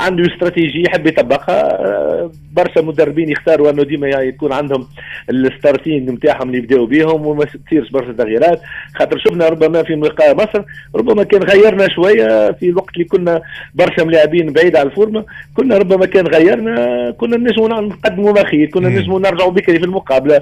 عنده استراتيجية يحب يطبقها. آه، برشا مدربين يختاروا أنه ديما يعني يكون عندهم الستارتين نتاعهم اللي يبداوا بهم وما تصيرش برشا تغييرات. خاطر شفنا ربما في لقاء مصر ربما كان غيرنا شوية في الوقت اللي كنا برشا ملاعبين بعيد على الفورمة. كنا ربما كان غيرنا كنا نجموا نقدموا ما خير كنا. نجموا نرجعوا بكري في المقابلة. آه،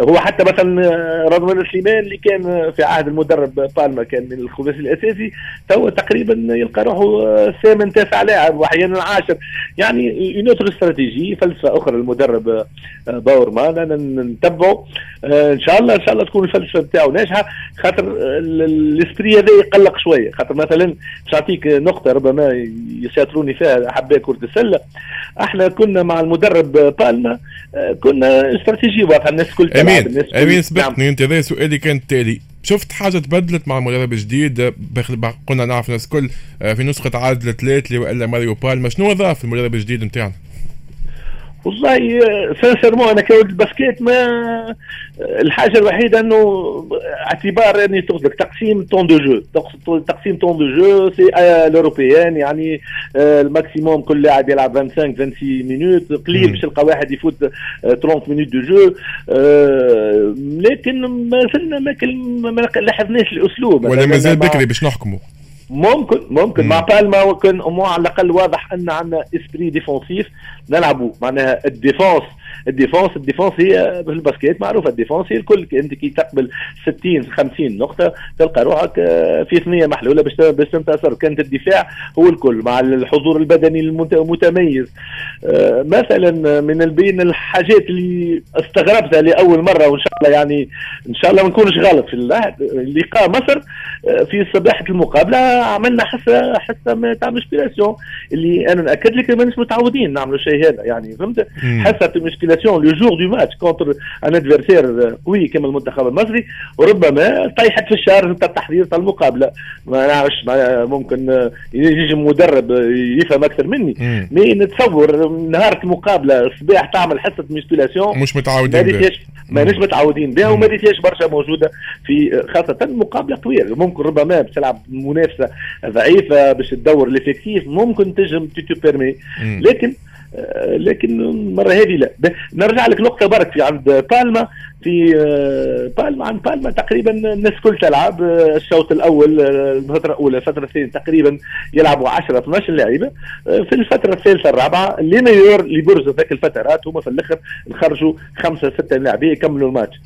هو حتى مثلا آه، رضوان سليمان اللي كان في عهد المدرب بالما كان من الخماسي الأساسي توا تقريبا يلقى روحه آه، ثامن تاسع لاعب واحيانا عاشر يعني une autre stratégie فلسفة أخرى المدرب آه، باور مان. أنا نتبعه. آه، إن شاء الله إن شاء الله تكون الفلسفة بتاعه ناجحة. خاطر آه، ال- ال- ال esprit هذا يقلق شوية. خاطر مثلا باش نعطيك نقطة ربما يسيطروني فيها احباء كرة السلة. إحنا كنا مع المدرب بالما آه، كنا استراتيجية الكل تلعب، أمين أمين نعم. سبقتني انت هذا سؤالي كان التالي شفت حاجة تبدلت مع المدرب الجديد قلنا نعرف الناس الكل آه، في نسخة عادل التلاتلي وإلا ماريو بالما شنو ضاف المدرب الجديد نتاعنا؟ والله sincèrement أنا كولد ال basket ما الحاجة الوحيدة إنه اعتبار إني تاخذ تقسيم temps de jeu. تقسيم temps de jeu c'est à l'européenne يعني آه، ال maximum كل لاعب يلعب 25 26 minutes قليل. باش تلقى واحد يفوت آه، 30 minutes de jeu. آه، لكن ما زلنا ما ما لاحظناش الأسلوب. ولا مازال بكري باش نحكموا. ممكن ممكن. مم. مع بالما كان مو على الأقل واضح ان عندنا esprit défensif. نلعبوا معناها ال défense ال défense ال défense هي في ال basket معروفة. ال défense هي الكل. أنت كي تقبل 60 50 نقطة تلقى روحك آه، في ثنية محلولة باش باش تنتصر. كانت الدفاع هو الكل مع الحضور البدني المت- المتميز. آه، مثلا من بين الحاجات اللي استغربتها لأول مرة وإن شاء الله يعني إن شاء الله ما نكونش غلط في لقاء مصر آه، في صباحة المقابلة عملنا حصة حصة تاع musculation اللي أنا نأكد لك ماناش متعودين نعملوا الشيء هذا. يعني فهمت. حصة musculation le jour de match contre un adversaire قوي كما المنتخب المصري وربما طيحت في الشهر تاع التحضير تاع المقابلة ما نعرفش ما- ممكن آه، يجي مدرب آه، يفهم أكثر مني مم. mais نتصور نهار المقابلة الصباح تعمل حصه musculation مش ما متعودين بها. ريتيش ماناش. متعودين بها. وما ريتيش برشا موجودة في خاصة مقابلة قويه ممكن ربما باش تلعب منافسة ضعيفة باش تدور ال effectif ممكن تجم te permet. لكن آه، لكن المرة هذه لا. نرجع لك نقطة برك في عند بالما في آه، بالما عند بالما تقريبا الناس كل تلعب آه، الشوط الأول آه، الفترة الأولى الفترة الثانية تقريبا يلعبوا 10 12 لاعيبه آه، في الفترة الثالثة الرابعة les meilleurs اللي برزوا ذاك الفترات هما في الأخر نخرجوا خمسة ستة لاعبين يكملوا الماتش.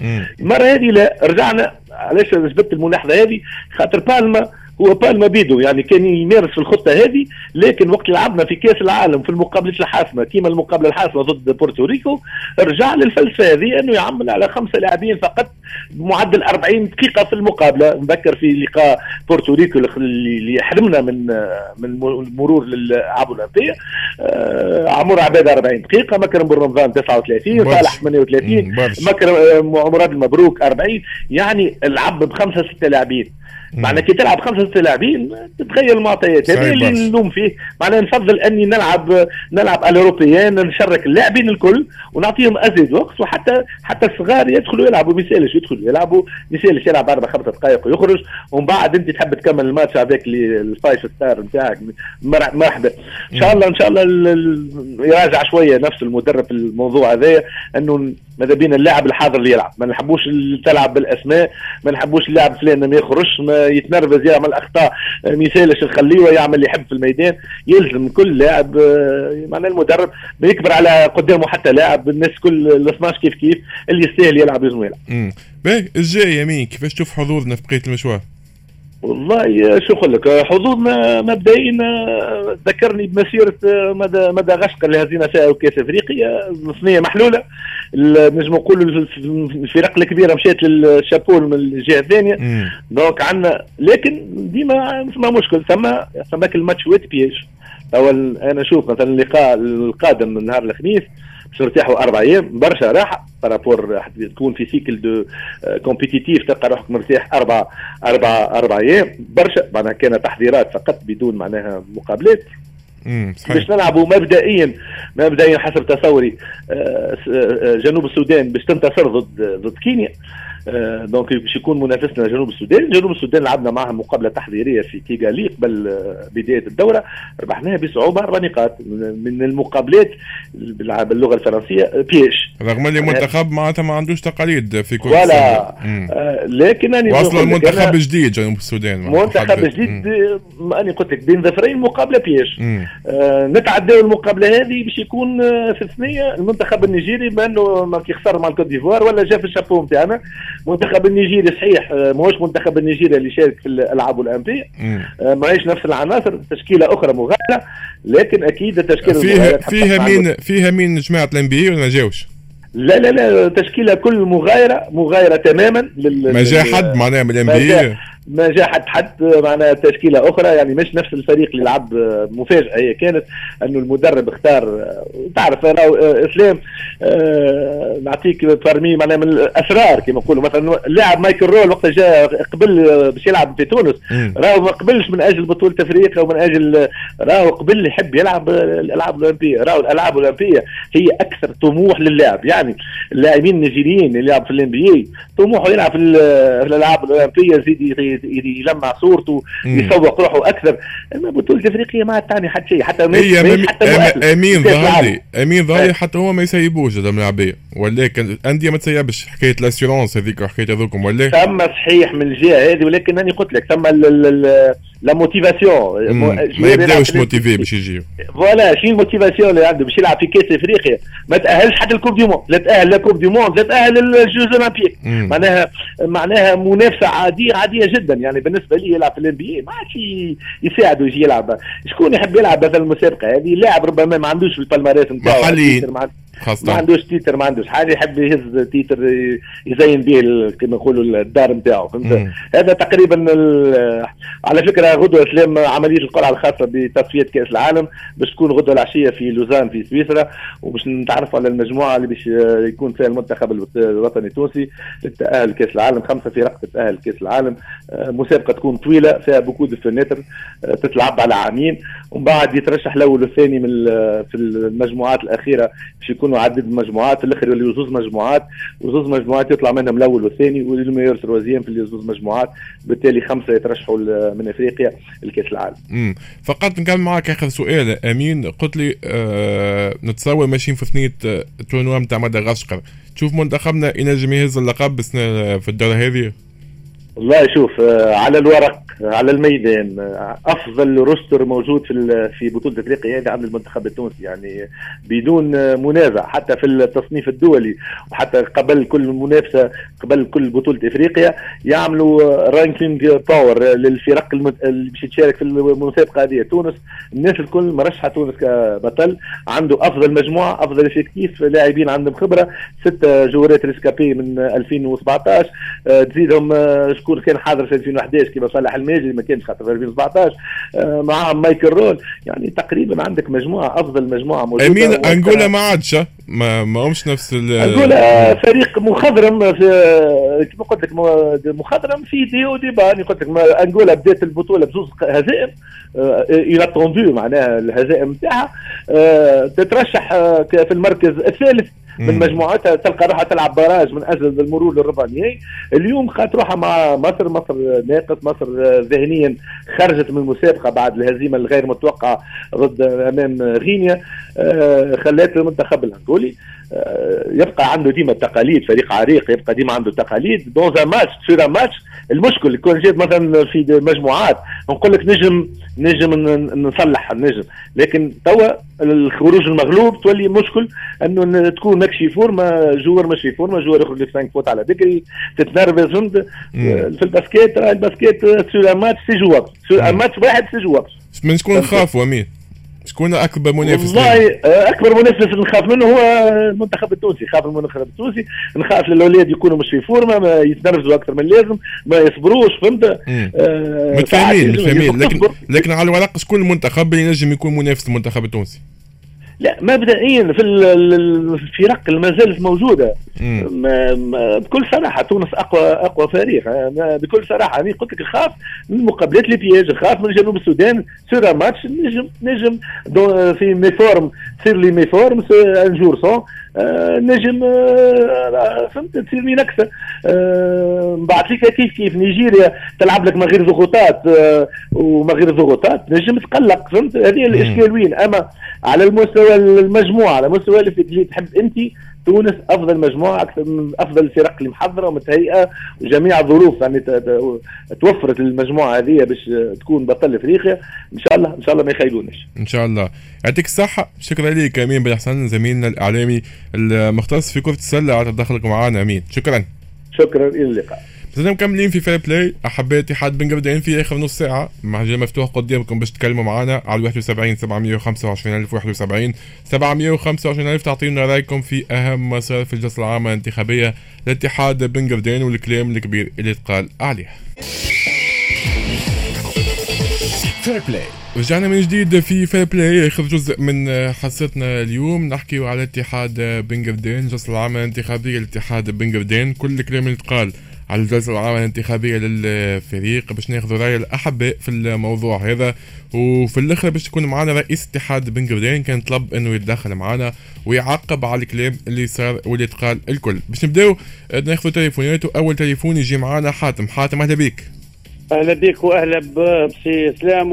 المرة هذه لا. رجعنا علاش جبت الملاحظة هذه؟ خاطر بالما هو بالما بيدو يعني كان يمارس في الخطة هذه لكن وقت لعبنا في كأس العالم في المقابلة الحاسمة كيما المقابلة الحاسمة ضد بورتوريكو رجع للفلسفة هذه إنه يعمل على خمسه لاعبين فقط بمعدل 40 دقيقة في المقابلة نذكر في لقاء بورتوريكو اللي حرمنا من من المرور للألعاب الأولمبية آه، عمر عباده 40 دقيقة مكرم بن رمضان 39 برشا. صالح 38 مم، برشا. مكرم آه، مراد المبروك 40 يعني العب بخمسة ستة لاعبين معنى كي تلعب خمسة سته لاعبين تتغير المعطيات. هذا اللي. نلوم فيه. معناها نفضل أني نلعب نلعب à l'européenne نشرك اللاعبين الكل ونعطيهم أزيد وقت وحتى حتى الصغار يدخلوا يلعبوا. ما يسالش يدخلوا يلعبوا. ما يسالش يلعب أربع خمسة دقائق ويخرج. ومن بعد أنت تحب تكمل الماتش هذاك ال five star نتاعك. مر- مرحبا. إن شاء الله إن شاء الله ال- ال- يراجع شوية نفس المدرب الموضوع هذايا أنه ماذا بينا اللاعب الحاضر اللي يلعب. ما نحبوش تلعب بالأسماء ما نحبوش اللاعب فلان ما يخرجش ما يتنرفز يعمل أخطاء آه، ما يسالش نخليه يعمل اللي يحب في الميدان يلزم كل لاعب آه، معناه المدرب ما يكبر على قدامه حتى لاعب الناس كل ال 12 كيف كيف اللي يستاهل يلعب لازم يلعب. باهي الجاي يمين كيفاش تشوف حضورنا في بقية المشوار؟ والله شو لك حظوظنا مبدئيا ذكرني بمسيرة مدى مدغشقر اللي هزينا فيها كاس أفريقيا. صينيه محلولة. نجم نقول الفرق الكبيرة مشات للشابول من الجهة الثانية. دونك عندنا لكن ديما ما مشكل. ثم ثم الماتش ويت بيج. أول أنا أشوف مثلا اللقاء القادم من نهار الخميس. باش نرتاحوا أربع أيام برشا راحه بارابور تكون في cycle de compétition تلقى روحك مرتاح أربع أربع أربع أيام برشا معناها كان تحضيرات فقط بدون معناها مقابلات باش نلعبوا مبدئيا مبدئيا حسب تصوري آه، آه، جنوب السودان باش تنتصر ضد ضد كينيا. donc آه، باش يكون منافسنا جنوب السودان جنوب السودان لعبنا معهم مقابلة تحضيريه في كيغالي قبل آه، بداية الدورة ربحناها بصعوبة أربع نقاط من المقابلات باللغة الفرنسية بيش رغم اللي المنتخب معناتها ما عندوش تقاليد في كل آه لكن أنا وصل المنتخب جديد جنوب السودان. منتخب جديد اني قلت لك بين ظفرين مقابلة بيش آه نتعداو المقابلة هذه باش يكون في الثنية. المنتخب النيجيري بما إنه ما كيخسر مع الكوت ديفوار ولا جا في الشابو نتاعنا منتخب النيجيري صحيح آه، ماهوش منتخب النيجيري اللي شارك في الألعاب الأولمبية. ماهيش نفس العناصر تشكيلة أخرى مغايره لكن أكيد التشكيلة فيها فيها مين فيها مين جماعة ال NBA ولا ما جاوش؟ لا لا لا تشكيلة كل مغايرة مغايرة تماما لل ما جاء حد معناها من ال NBA ما جاء حد حد معناها تشكيلة أخرى يعني مش نفس الفريق اللي لعب مفاجأة. هي كانت أنه المدرب اختار تعرف إسلام آه، نعطيك parmi معناها من الأسرار كما نقولوا. مثلا اللاعب مايكل رول وقت جاء قبل باش يلعب في تونس. راهو ما قبلش من أجل بطولة أفريقيا ومن أجل راهو قبل يحب يلعب الألعاب الأولمبية. راهو الألعاب الأولمبية هي أكثر طموح للاعب. يعني اللاعبين النيجيريين اللي يلعب في ال NBA طموحه يلعب في الألعاب الأولمبية يزيد يلمع صورته يسوق روحه أكثر. أما بطوله افريقيا ما تعني حتى شيء حتى هي حتى أمين ظهر أمين ظهر حتى هو ما يسيبوش هذا الملاعبية ولكن الأندية ما تسيبش حكاية ال assurance هذيك وحكاية هذوكم ولا ثم صحيح من الجهة هذه ولكن أنا قلت لك ثم la motivation ما يبداوش motivés باش يجيو. voilà شنو ال motivation اللي عنده باش يلعب في كاس إفريقيا. ما تأهلش حتى ال Coupe du monde لا تأهل لا Coupe du monde لا تأهل ال Jeux olympiques. معناها معناها منافسة عاديه عادية جدا. يعني بالنسبة لي يلعب في ال NBA ما عادش يساعده يجي يلعب. شكون يحب يلعب مثلا المسابقة؟ هذه لاعب ربما ما عندوش في ال palmarès نتاعو محليين. خاصة. ما عندوش titre ما عندوش حاجة يحب يهز titre يزين به كما نقولوا الدار نتاعو فهمت؟ هذا تقريبا على فكرة غدوة اسلام عملية القرعة الخاصة بتصفية كأس العالم باش تكون غدوة العشية في لوزان في سويسرا وباش نتعرفوا على المجموعة اللي باش يكون فيها المنتخب الوطني التونسي للتاهل كأس العالم خمسة فرق تتأهل كأس العالم. مسابقة تكون طويلة فيها beaucoup de fenêtres تتلعب على عامين ومن بعد يترشح الأول والثاني من في المجموعات الأخيرة باش يكونوا عدد مجموعات في الآخر يوليو زوز مجموعات وزوز مجموعات يطلع منهم الأول والثاني وال meilleur troisième في زوز مجموعات بالتالي خمسة يترشحوا من أفريقيا لكأس العالم. امم فقط نكمل معك آخر سؤال أمين قلت لي آه نتصور ماشيين في ثنية ال tournoi نتاع مدغشقر تشوف منتخبنا ينجم يهز اللقب في الدورة هذه؟ والله شوف آه على الورق على الميدان أفضل roster موجود في في بطولة إفريقيا هذه عند المنتخب التونسي يعني بدون منازع حتى في التصنيف الدولي وحتى قبل كل منافسة قبل كل بطولة إفريقيا يعملوا ranking power للفرق اللي باش تشارك في المسابقة هذه. تونس الناس الكل مرشحه تونس كبطل عنده أفضل مجموعة أفضل effectif لاعبين عندهم خبرة ستة جوارات rescapés من 2017 تزيدهم شكون كان حاضر في 2011 كيما صالح الماجري ما كانش حاضر في 2017 آه، معاهم مايكل رول. يعني تقريبا عندك مجموعة أفضل مجموعة موجودة أمين انجولا ما عادش ما ما همش نفس انجولا فريق مخضرم كما قلت لك مخضرم في دي ودي بان. قلت لك انجولا بدات البطولة بزوز هزائم. إلى معناها الهزائم نتاعها آه، تترشح آه، في المركز الثالث من مجموعتها تلقى روحها تلعب باراج من أجل المرور للربع النهائي اليوم خات روحها مع مصر مصر ناقص مصر ذهنيا خرجت من المسابقة بعد الهزيمة الغير متوقعة ضد أمام غينيا. خلات المنتخب الانغولي آه، يبقى عنده ديما التقاليد فريق عريق يبقى ديما عنده تقاليد. دون ماتش تصير ماتش المشكل يكون جيت مثلا في مجموعات. نقول لك نجم نجم نصلح النجم. لكن توا الخروج المغلوب تولي مشكل إنه تكون ماكش في فورما جوار مش في فورما جوار يخرج لك 5 فوت على بكري تتنرفز فهمت؟ في الباسكيت الباسكيت sur match c'est joué sur match واحد سي جو من شكون خافوا امين؟ شكون أكبر منافس والله آه، أكبر منافس نخاف منه هو المنتخب التونسي. خاف المنتخب التونسي. نخاف الاولاد يكونوا مش في forme ما يتنرفزوا أكثر من اللازم ما يصبروش فهمت؟ آه متفاهمين متفاهمين. لكن لكن على الورق شكون المنتخب اللي ينجم يكون منافس المنتخب التونسي؟ لا مبدئيا في الفرق ما زالت موجودة. ما ما بكل صراحة تونس أقوى أقوى فريق بكل صراحة أنا قلت لك نخاف من مقابلات البياج نخاف من جنوب السودان سور ماتش نجم نجم في ميفورم تصير لي ميفورم ان جور سون آه نجم آه فهمت تصير نكسه آه بعد فيك كيف كيف نيجيريا تلعب لك من غير ضغوطات آه ومن غير ضغوطات نجم تقلق فهمت؟ هذه الاشكال وين أما على المستوى المجموعة على مستوى اللي تحب أنت تونس أفضل مجموعة أكثر من أفضل الفرق اللي محضره ومتهيئة وجميع الظروف يعني توفرت المجموعه هذه باش تكون بطل إفريقيا. إن شاء الله إن شاء الله ما يخيلوناش إن شاء الله. يعطيك الصحة. شكرا لك أمين بن حسن زميلنا الإعلامي المختص في كرة السلة على تدخلك معنا أمين. شكرا. شكرا إلى اللقاء. مازلنا مكملين في Fair Play احبائي اتحاد بن قردين في اخر نص ساعة. مهجر مفتوح قدامكم باش تكلموا معنا على 71 725 ألف 71 725 ألف تعطينا رأيكم في أهم مسار في الجلسة العامة الانتخابية. لاتحاد بن قردين والكلام الكبير اللي تقال عليه. Fair Play رجعنا من جديد في Fair Play اخر جزء من حصتنا اليوم. نحكي على اتحاد بن قردين الجلسة العامة الانتخابية لاتحاد بن قردين كل الكلام اللي تقال على الجلسة العامة الانتخابية للفريق باش ناخذ رأي الأحباء في الموضوع هذا. وفي الآخر باش تكون معنا رئيس اتحاد بن قردين كان طلب إنه يتدخل معنا ويعقب على الكلام اللي صار واللي تقال الكل. باش نبداو ناخذ تليفونات وأول تليفون يجي معنا حاتم. حاتم أهلا بك أهلا بك وأهلا بسي إسلام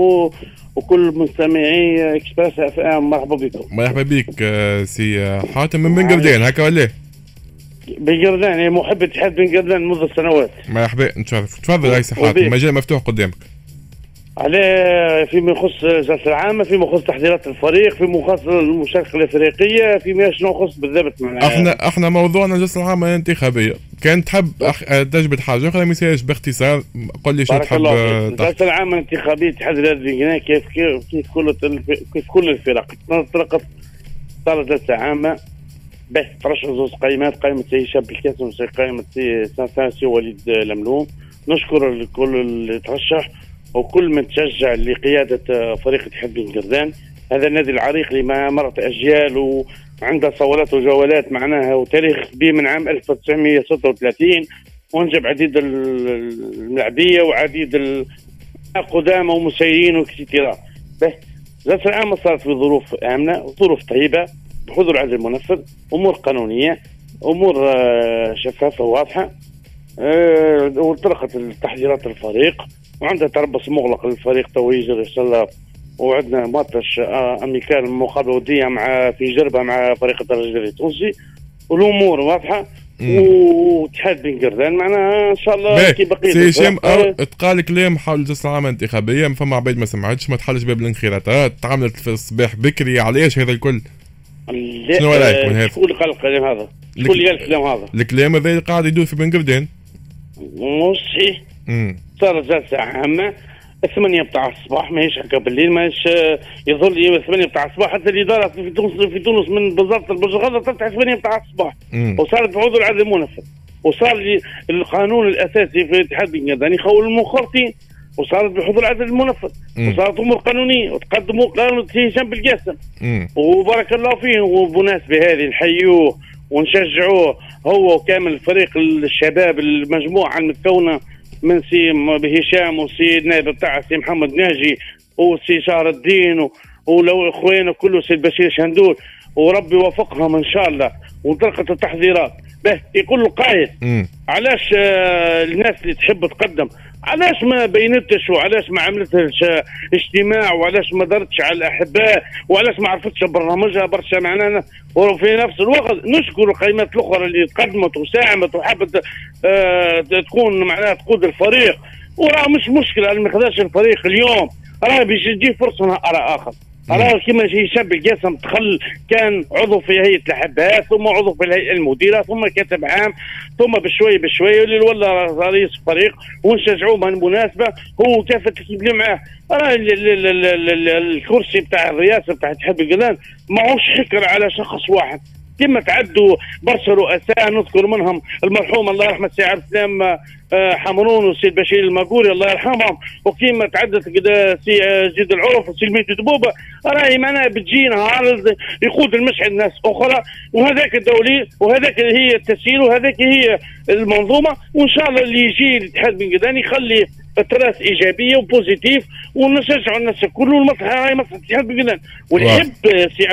وكل مستمعي Express FM. مرحبا بكم. مرحبا بك سي حاتم من بن قردين هكا ولا؟ بن قردان يعني محب اتحاد بن قردان منذ سنوات مرحبا نتشرف تفضل يا حاتم المجال مفتوح قدامك. عليه فيما يخص الجلسه العامة فيما يخص تحضيرات الفريق فيما يخص المشاركة الافريقيه فيما شنو يخص بالضبط إحنا إحنا موضوعنا الجلسه العامة الانتخابية. كان تحب أخ... تجبد حاجة أخرى؟ مثال باختصار قل لي شو تحب الجلسه العامة الانتخابية اتحاد الرياضي كيف كيف كيف كل كيف كل الفرق. طرقت صارت جلسة عامة. به ترشح زوج قائمات قائمة سي هشام بالكاسم وقائمة سي سي وليد لملوم. نشكر الكل اللي ترشح وكل من تشجع لقيادة فريق اتحاد بن قردان هذا النادي العريق اللي مرت أجيال وعنده صولات وجولات معناها وتاريخ كبير من عام 1936 وانجب عديد الملاعبية وعديد القدامى ومسيرين وكثيرات به جلسة العامة صارت في ظروف آمنة وظروف طيبة. بحضور عدل منفذ أمور قانونية أمور آه، شفافة وواضحه آه، وانطلقت تحضيرات الفريق وعندها تربص مغلق للفريق تو يجري ان وعندنا ماتش آه، amical مقابله وديه مع في جربة مع فريق الترجي التونسي. والامور واضحة واتحاد بن قردان معناها إن شاء الله كي بقية سي هشام تقال كلام حول الجلسه العامه الانتخابية؟ فما عباد ما سمعتش ما تحلش باب الانخراطات تعاملت في الصباح بكري علاش هذا الكل؟ شنو رايك من هذا؟ شكون اللي قال الكلام هذا؟ شكون اللي قال الكلام هذا؟ الكلام هذا قاعد يدور في بن قردان صحيح صارت جلسة عامة الثمانية بتاع الصباح ماهيش هكا بالليل ماهيش يظل الثمانية بتاع الصباح حتى الإدارة في تونس في تونس من وزارة البرجغاده تفتح الثمانية بتاع الصباح وصارت بحضور العدل المنفذ وصار القانون الأساسي في الاتحاد بن قردان يخول المنخرطين وصارت بحضور العدل المنفذ وصارت أمور قانونية وتقدموا قانون هشام بالقاسم وبارك الله فيه وبمناسبه هذه نحيوه ونشجعوه هو وكامل فريق الشباب المجموعة المتكونه من سي هشام وسي النائب بتاع سي محمد ناجي وسي شهر الدين ولو إخوانه كله سي البشير شندول. وربي يوفقهم إن شاء الله. وانطلقت التحذيرات. به يقول القائد علاش آه الناس اللي تحب تقدم؟ علاش ما بينتش وعلاش ما عملتش اجتماع؟ وعلاش ما درتش على الأحباء؟ وعلاش ما عرفتش برنامجها برشا معناها وفي نفس الوقت نشكر القيمات الأخرى اللي تقدمت وساهمت وحبت آه تكون معناها تقود الفريق. وراه مش مشكلة ما خداش الفريق اليوم. راه باش تجي فرصة نهار آخر. راه كما هشام القاسم دخل كان عضو في هيئة الاحباء ثم عضو في الهيئة المديرة ثم كاتب عام ثم بشوي بشوي اللي ولا رئيس فريق ونشجعوه بالمناسبة هو كافة اللي معاه. راه الكرسي بتاع الرئاسة بتاع اتحاد القلان ماهوش حكر على شخص واحد. كما تعدوا برشا رؤساء نذكر منهم المرحوم الله يرحمه السي عبد السلام آه، حمرون والسي البشير الماقوري الله يرحمهم. وكيما تعدت كذا سي آه، زيد العرف والسي الميت دبوبة راهي معناها بتجي نهار يقود المشهد ناس أخرى. وهذاك الدولي وهذاك هي التسيير وهذاك هي المنظومة. وإن شاء الله اللي يجي الاتحاد بن قردان يخلي تراث إيجابية و positif ونشجعوا الناس الكل والمصلحه هاي مصلحه الاتحاد قردان واللي يحب سي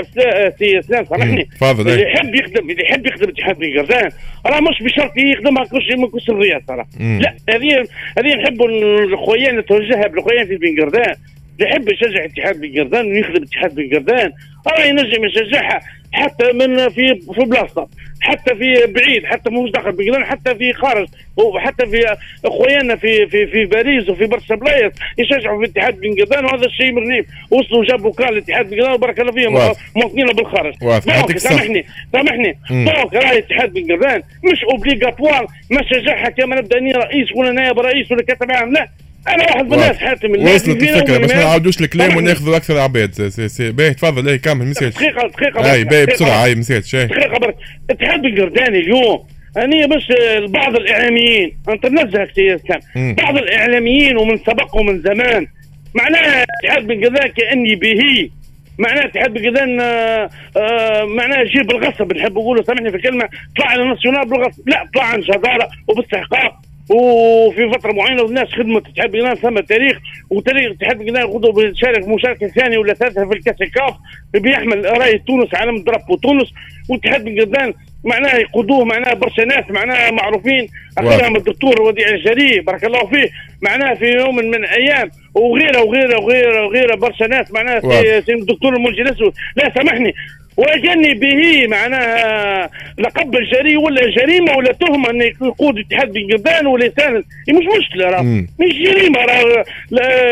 سي اسلام سامحني اللي يحب يخدم اللي يحب يخدم الاتحاد بن قردان راه مش بشرط يخدمها كل من كل الرئاسه راه لا هذه هذه نحبوا الخويان نتوجهها بالخويان في بن قردان يحب يشجع اتحاد بن قردان ويخدم اتحاد بن قردان راه ينجم يشجعها. حتى من في في بلاصه حتى في بعيد حتى مش داخل بقدان حتى في خارج وحتى في اخواننا في في في باريس وفي برشا بلايص يشجعوا في اتحاد بن قدان وهذا الشيء مرنيف. وصلوا جابوا كان الاتحاد بن قدان وبارك الله فيهم مواطنين بالخارج. سامحني سامحني. دونك راهي اتحاد بن قدان مش اوبليغاتوار ما شجعها كما نبدأ رئيس ولا نائب رئيس ولا كاتب عام لا. أنا واحد من الناس حاتم وصلت الفكرة باش ما نعاودوش الكلام وناخذوا أكثر عباد. باهي تفضل أي كمل مسيت دقيقة دقيقة أي باهي بسرعة أي مسيت شاي دقيقة برك اتحاد القرداني اليوم؟ أنا بس بعض الإعلاميين أنت نزهك سيد كان. بعض الإعلاميين ومن سبق ومن زمان. معناها بن قردان كأني به. معناها بن قردان آه معناها جيب بالغصب نحب نقوله سامحني في الكلمة. طلع على الناسيونال بالغصب؟ لا طلع عن جدارة وباستحقاق. وفي فترة معينة والناس خدمت اتحاد بغداد ثم تاريخ وتاريخ اتحاد بغداد غدو بيشارك مشاركة ثانية ولا ثالثة في الكأس الكاف بيحمل رايه تونس علم الدرب وتونس واتحاد بغداد معناه يقودوه معناه برشا ناس معناه معروفين. اخرهم الدكتور وديع الجري بارك الله فيه معناه في يوم من الأيام وغيره وغيره وغيره وغيره برشا ناس معناه سي الدكتور المنجي لا سامحني وجني به معناها لقب الجري ولا جريمة ولا تهمة انه يقود اتحاد بن قردان ولا يساند مش مشكلة راه. مش جريمة راه.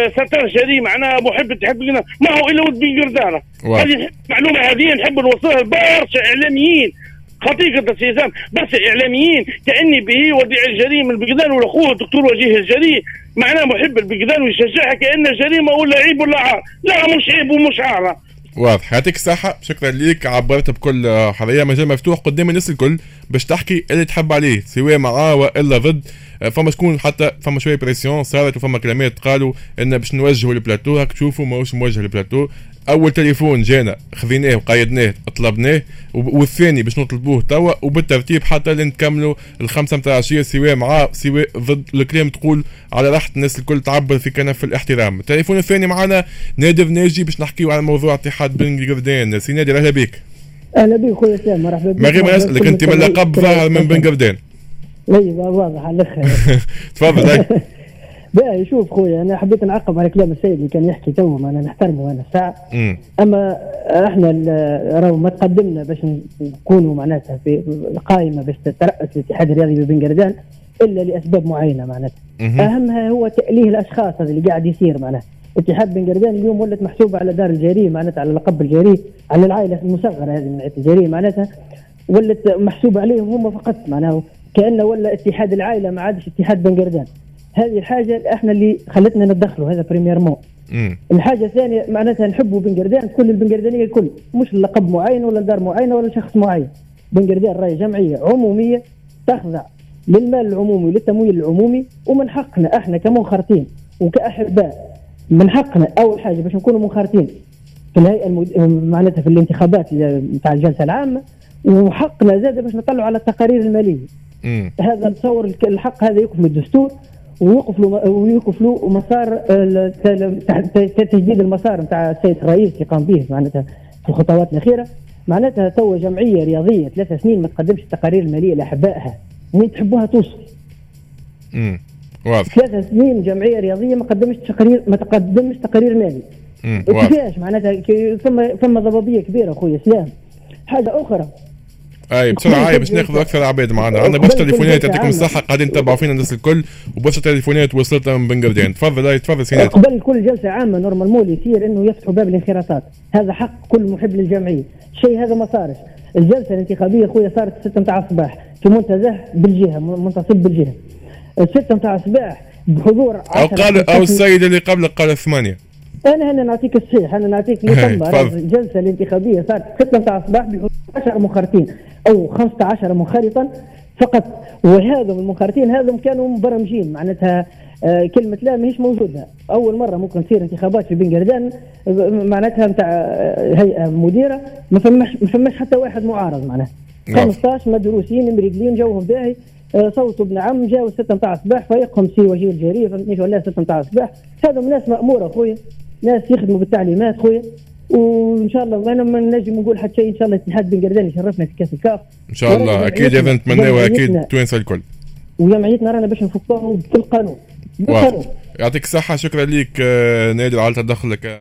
ستر جريمة. معناها محب اتحاد بن ما هو إلا ولد بن قردان هذه المعلومة هذه نحب نوصلها لبرشا إعلاميين. خطيقة السيزام بس إعلاميين كأني به وديع الجري من بن قردان ولا أخوه الدكتور وجيه الجري. معناه محب بن قردان ويشجعها كانه جريمة ولا عيب ولا عار. لا مش عيب ومش عار واضح. يعطيك الصحة شكرا ليك. عبرت بكل حرية. مجال مفتوح. قدام الناس الكل. باش تحكي اللي تحب عليه. سواء معاه وإلا ضد. فما شكون حتى فما شوية pression صارت وفما كلمات قالوا إن باش نوجهوا البلاتو. هاك تشوفوا ماهوش موجه البلاتو. أول تليفون جانا خذيناه وقيدناه طلبناه والثاني باش نطلبوه توا وبالترتيب حتى لين نكملوا الخمسة نتاع العشيه سواء معاه سواء ضد الكلام تقول على راحه الناس الكل تعبر في كنف الاحترام. التليفون الثاني معنا نادر ناجي باش نحكيو على موضوع اتحاد بن قردان. سي نادر أهلا بك. أهلا بك خويا سلام مرحبا بك. ما غير ما نسالك أنت من لقب ظاهر من بن قردان. اي واضح على الآخر تفضل باهي شوف خويا أنا حبيت نعقب على كلام السيد اللي كان يحكي تو أنا نحترمه أنا الساعة أما إحنا راهو ما تقدمنا باش نكونوا معناتها في قائمه باش تترأس الاتحاد الرياضي بن قردان إلا لأسباب معينة معناتها. أهمها هو تأليه الأشخاص هذا اللي قاعد يصير معناها اتحاد بن قردان اليوم ولت محسوبة على دار الجري معناتها على لقب الجري على العائلة المصغرة هذه من الجري معناتها ولت محسوبة عليهم هم فقط معناها كانه ولا اتحاد العائلة ما عادش اتحاد بن قردان هذه الحاجة إحنا اللي خلتنا ندخله هذا بريمير مو الحاجة الثانية معناتها نحبوا بن قردان كل البنقردانية الكل. مش لقب معين ولا دار معينة ولا شخص معين. بن قردان راهي جمعية عمومية تخضع للمال العمومي وللتمويل العمومي ومن حقنا إحنا كمنخرطين وكأحباء من حقنا أول حاجة باش نكونوا منخرطين في الهيئة المد... معناتها في الانتخابات نتاع الجلسة العامة وحقنا زاد باش نطلعوا على التقارير المالية. هذا نتصور الحق هذا يكون في الدستور. ويوقفوا ويوقفوا مسار تجديد المسار نتاع السيد الرئيس اللي قام به معناتها في الخطوات الأخيرة. معناتها تو جمعية رياضية ثلاث سنين ما تقدمش التقارير المالية لأحبائها. وين تحبوها توصل. امم واضح. ثلاث سنين جمعية رياضية ما قدمش تقرير ما تقدمش تقرير مالي. كيفاش معناتها ثم ثم ضبابية كبيرة اخويا سلام حاجة أخرى أي بسرعة هاي باش ناخذ أكثر عباد معنا. عندنا برشا تليفونات يعطيكم الصحة. قاعدين تتابعوا فينا الناس الكل وبرشا تليفونات وصلت من بن قردان تفضل هاي تفضل سينات. قبل كل جلسة عامة نورمالمول يصير إنه يفتحوا باب الانخراطات. هذا حق كل محب للجمعية. الشيء هذا ما صارش الجلسة الانتخابية خويا صارت 6 نتاع الصباح. في منتزه بالجهه منتصب بالجهة. 6 نتاع الصباح بحضور أو قال أو السيد اللي قبلك قال ثمانيه أنا هنا نعطيك الصحيح أنا نعطيك الجلسه الانتخابية. صارت 6 نتاع الصباح بحضور 10 مخرطين أو 15 منخرطا فقط. وهذا المنخرطين هذم كانوا مبرمجين. معناتها آه كلمة لا ماهيش موجودة. أول مرة ممكن تصير انتخابات في بنجردان معناتها نتاع آه، هيئة مديرة. ما فماش ما فماش حتى واحد معارض معناها. 15 نعم. مدروسين مريقلين جوهم باهي. آه صوتوا ابن عم جاوا 6 نتاع الصباح فيقهم سي وجيه الجرير فهمتني ولا 6 نتاع الصباح هذم ناس مأمورة خويا ناس يخدموا بالتعليمات خويا. وإن شاء الله أنا ما نجم نقول حتى شيء إن شاء الله الاتحاد بن قردان يشرفنا في كأس الكاف. إن شاء الله أكيد اذا نتمناها أكيد توانسة الكل. وجمعيتنا رانا باش نفكوها بالقانون بالقانون يعطيك الصحة شكرا لك آه، نادر على تدخلك.